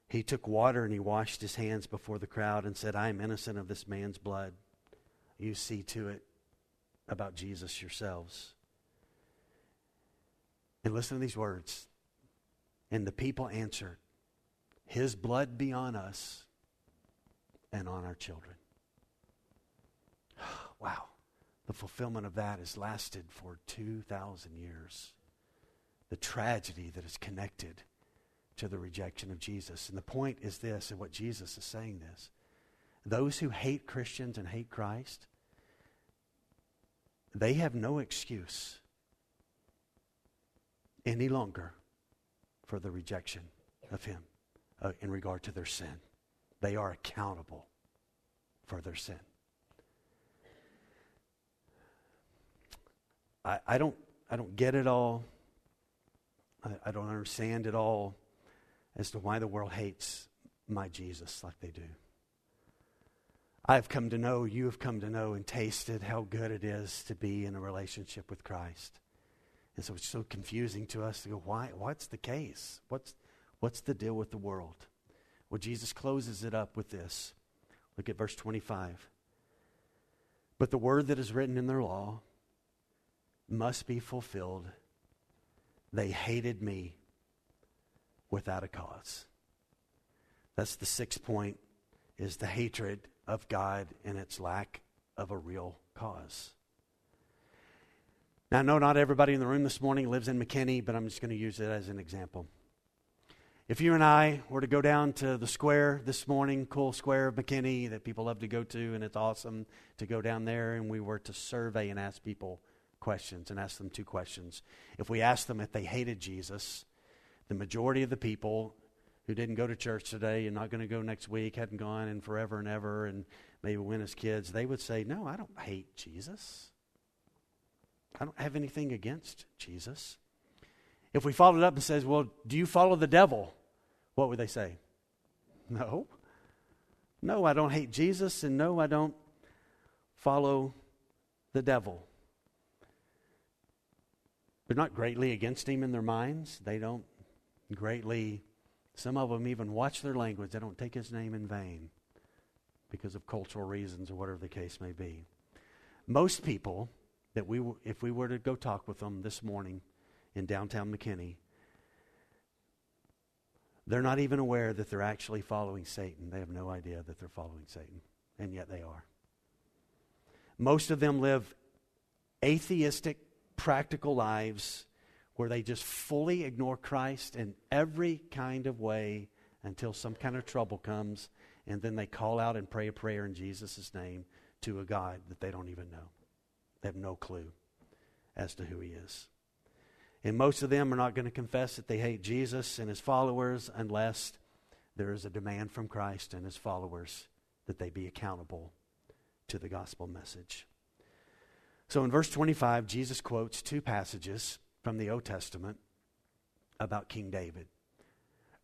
Speaker 1: he took water and he washed his hands before the crowd and said, I am innocent of this man's blood. You see to it about Jesus yourselves. And listen to these words. And the people answered, His blood be on us and on our children. wow. The fulfillment of that has lasted for 2,000 years. The tragedy that is connected to the rejection of Jesus. And the point is this, and what Jesus is saying this those who hate Christians and hate Christ, they have no excuse any longer for the rejection of Him. uh, in regard to their sin. They are accountable for their sin. I, I don't I don't get it all. I, I don't understand it all as to why the world hates my Jesus like they do. I've come to know, you have come to know and tasted how good it is to be in a relationship with Christ. And so it's so confusing to us to go, why, what's the case? What's, what's the deal with the world? Well, Jesus closes it up with this. Look at verse 25. But the word that is written in their law must be fulfilled. They hated me without a cause. That's the sixth point is the hatred of God and its lack of a real cause. Now, I know not everybody in the room this morning lives in McKinney, but I'm just going to use it as an example. If you and I were to go down to the square this morning, cool square of McKinney that people love to go to, and it's awesome to go down there, and we were to survey and ask people questions and ask them two questions. If we asked them if they hated Jesus, the majority of the people who didn't go to church today and not going to go next week, hadn't gone in forever and ever, and maybe went as kids, they would say, No, I don't hate Jesus. I don't have anything against Jesus. If we followed up and says, Well, do you follow the devil? What would they say? No. No, I don't hate Jesus, and no, I don't follow the devil. They're not greatly against him in their minds. They don't greatly, some of them even watch their language. They don't take his name in vain because of cultural reasons or whatever the case may be. Most people that we, if we were to go talk with them this morning in downtown McKinney, they're not even aware that they're actually following Satan. They have no idea that they're following Satan, and yet they are. Most of them live atheistic, practical lives where they just fully ignore Christ in every kind of way until some kind of trouble comes, and then they call out and pray a prayer in Jesus' name to a God that they don't even know. They have no clue as to who He is. And most of them are not going to confess that they hate Jesus and His followers unless there is a demand from Christ and His followers that they be accountable to the gospel message. So in verse 25, Jesus quotes two passages from the Old Testament about King David.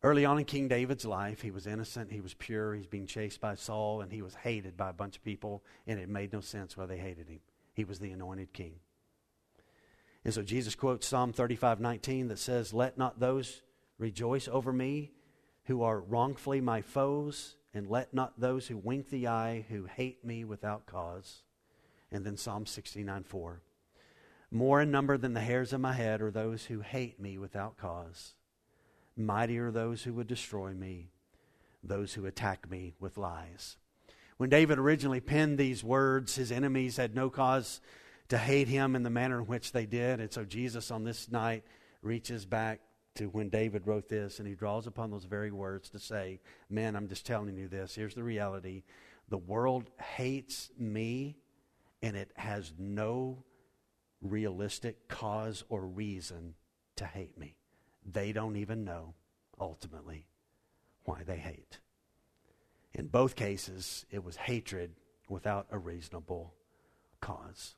Speaker 1: Early on in King David's life, he was innocent, he was pure, he's being chased by Saul, and he was hated by a bunch of people, and it made no sense why they hated him. He was the anointed king. And so Jesus quotes Psalm 35 19 that says, Let not those rejoice over me who are wrongfully my foes, and let not those who wink the eye who hate me without cause. And then Psalm 69 4. More in number than the hairs of my head are those who hate me without cause. Mighty are those who would destroy me, those who attack me with lies. When David originally penned these words, his enemies had no cause to hate him in the manner in which they did. And so Jesus on this night reaches back to when David wrote this and he draws upon those very words to say, Man, I'm just telling you this. Here's the reality the world hates me and it has no realistic cause or reason to hate me. They don't even know, ultimately, why they hate. In both cases, it was hatred without a reasonable cause.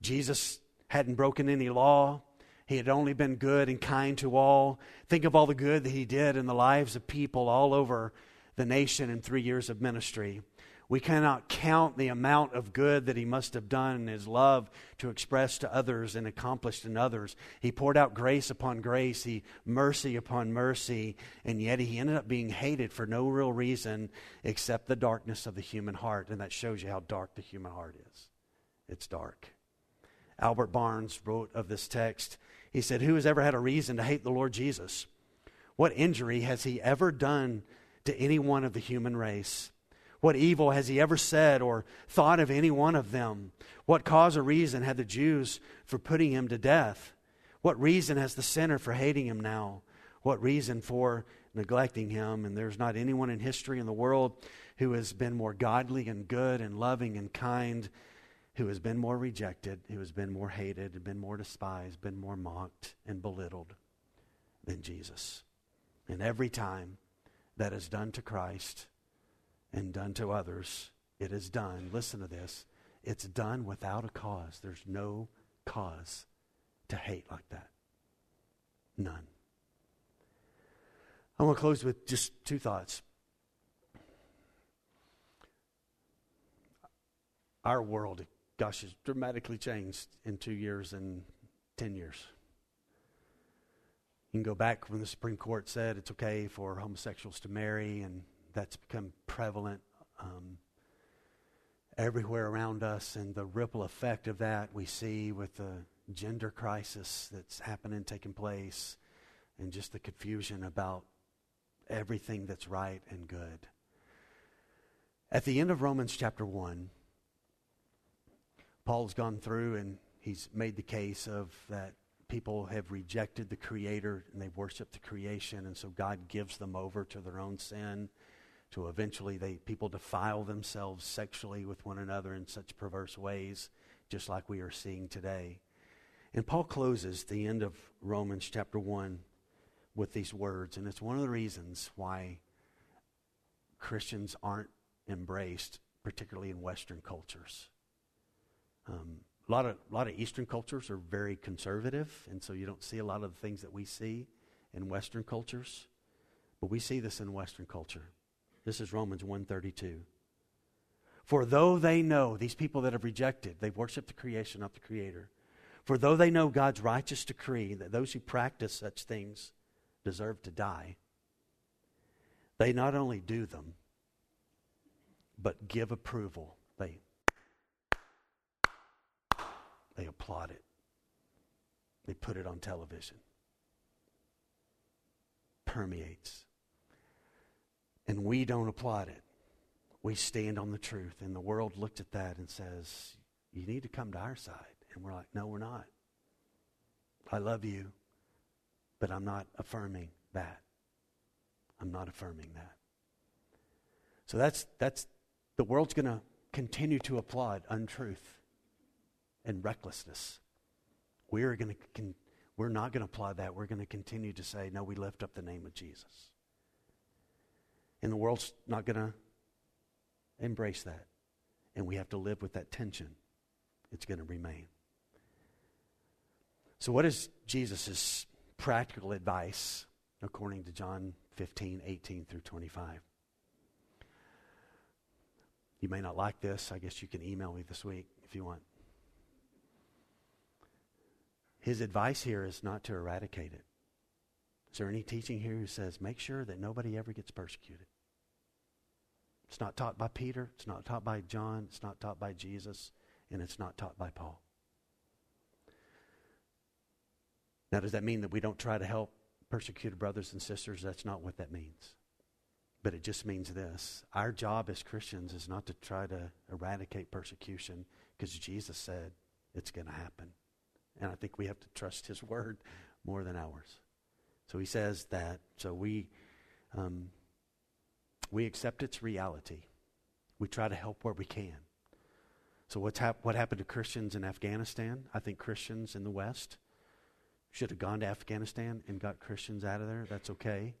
Speaker 1: Jesus hadn't broken any law. He had only been good and kind to all. Think of all the good that he did in the lives of people all over the nation in three years of ministry. We cannot count the amount of good that he must have done in his love to express to others and accomplished in others. He poured out grace upon grace, he mercy upon mercy, and yet he ended up being hated for no real reason except the darkness of the human heart. And that shows you how dark the human heart is. It's dark. Albert Barnes wrote of this text. He said, Who has ever had a reason to hate the Lord Jesus? What injury has he ever done to any one of the human race? What evil has he ever said or thought of any one of them? What cause or reason had the Jews for putting him to death? What reason has the sinner for hating him now? What reason for neglecting him? And there's not anyone in history in the world who has been more godly and good and loving and kind, who has been more rejected, who has been more hated, been more despised, been more mocked and belittled than Jesus. And every time that is done to Christ and done to others, it is done. Listen to this. It's done without a cause. There's no cause to hate like that. None. I want to close with just two thoughts. Our world, gosh, has dramatically changed in two years and 10 years. You can go back when the Supreme Court said it's okay for homosexuals to marry, and that's become prevalent um, everywhere around us, and the ripple effect of that we see with the gender crisis that's happening, taking place, and just the confusion about everything that's right and good. At the end of Romans chapter 1, Paul's gone through and he's made the case of that people have rejected the creator and they worship the creation and so God gives them over to their own sin to eventually they people defile themselves sexually with one another in such perverse ways just like we are seeing today. And Paul closes the end of Romans chapter 1 with these words. And it's one of the reasons why Christians aren't embraced, particularly in Western cultures. Um, a lot of a lot of Eastern cultures are very conservative, and so you don't see a lot of the things that we see in Western cultures. But we see this in Western culture. This is Romans 132. For though they know, these people that have rejected, they worship the creation, not the creator. For though they know God's righteous decree that those who practice such things deserve to die, they not only do them, but give approval. They, they applaud it. They put it on television. Permeates. And we don't applaud it. We stand on the truth. And the world looked at that and says, You need to come to our side. And we're like, No, we're not. I love you. But I'm not affirming that. I'm not affirming that. So that's, that's the world's going to continue to applaud untruth and recklessness. We're going to we're not going to applaud that. We're going to continue to say, no, we lift up the name of Jesus. And the world's not going to embrace that. And we have to live with that tension. It's going to remain. So, what is Jesus' practical advice according to John 15, 18 through 25. You may not like this. I guess you can email me this week if you want. His advice here is not to eradicate it. Is there any teaching here who says make sure that nobody ever gets persecuted? It's not taught by Peter, it's not taught by John, it's not taught by Jesus, and it's not taught by Paul. Now, does that mean that we don't try to help persecuted brothers and sisters? That's not what that means. But it just means this our job as Christians is not to try to eradicate persecution because Jesus said it's going to happen. And I think we have to trust his word more than ours. So he says that. So we, um, we accept its reality. We try to help where we can. So what's hap- what happened to Christians in Afghanistan? I think Christians in the West should have gone to Afghanistan and got Christians out of there. That's okay.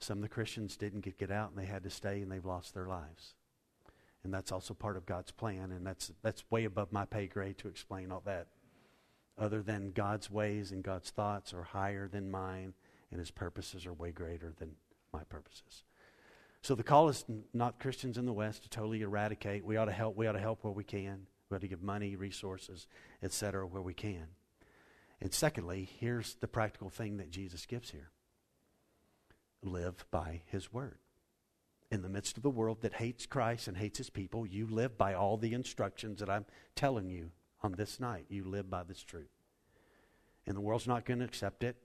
Speaker 1: Some of the Christians didn't get, get out and they had to stay and they've lost their lives. And that's also part of God's plan, and that's, that's way above my pay grade to explain all that. Other than God's ways and God's thoughts are higher than mine, and his purposes are way greater than my purposes. So the call is not Christians in the West to totally eradicate. We ought to help. We ought to help where we can. We ought to give money, resources, etc., where we can. And secondly, here's the practical thing that Jesus gives here live by his word. In the midst of a world that hates Christ and hates his people, you live by all the instructions that I'm telling you on this night. You live by this truth. And the world's not going to accept it.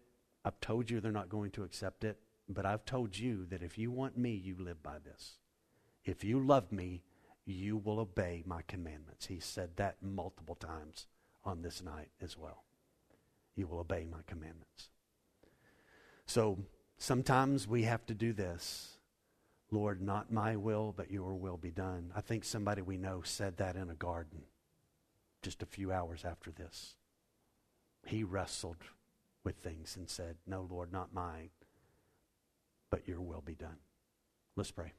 Speaker 1: I've told you they're not going to accept it. But I've told you that if you want me, you live by this. If you love me, you will obey my commandments. He said that multiple times on this night as well you will obey my commandments. So sometimes we have to do this. Lord, not my will, but your will be done. I think somebody we know said that in a garden just a few hours after this. He wrestled with things and said, No, Lord, not mine, but your will be done. Let's pray.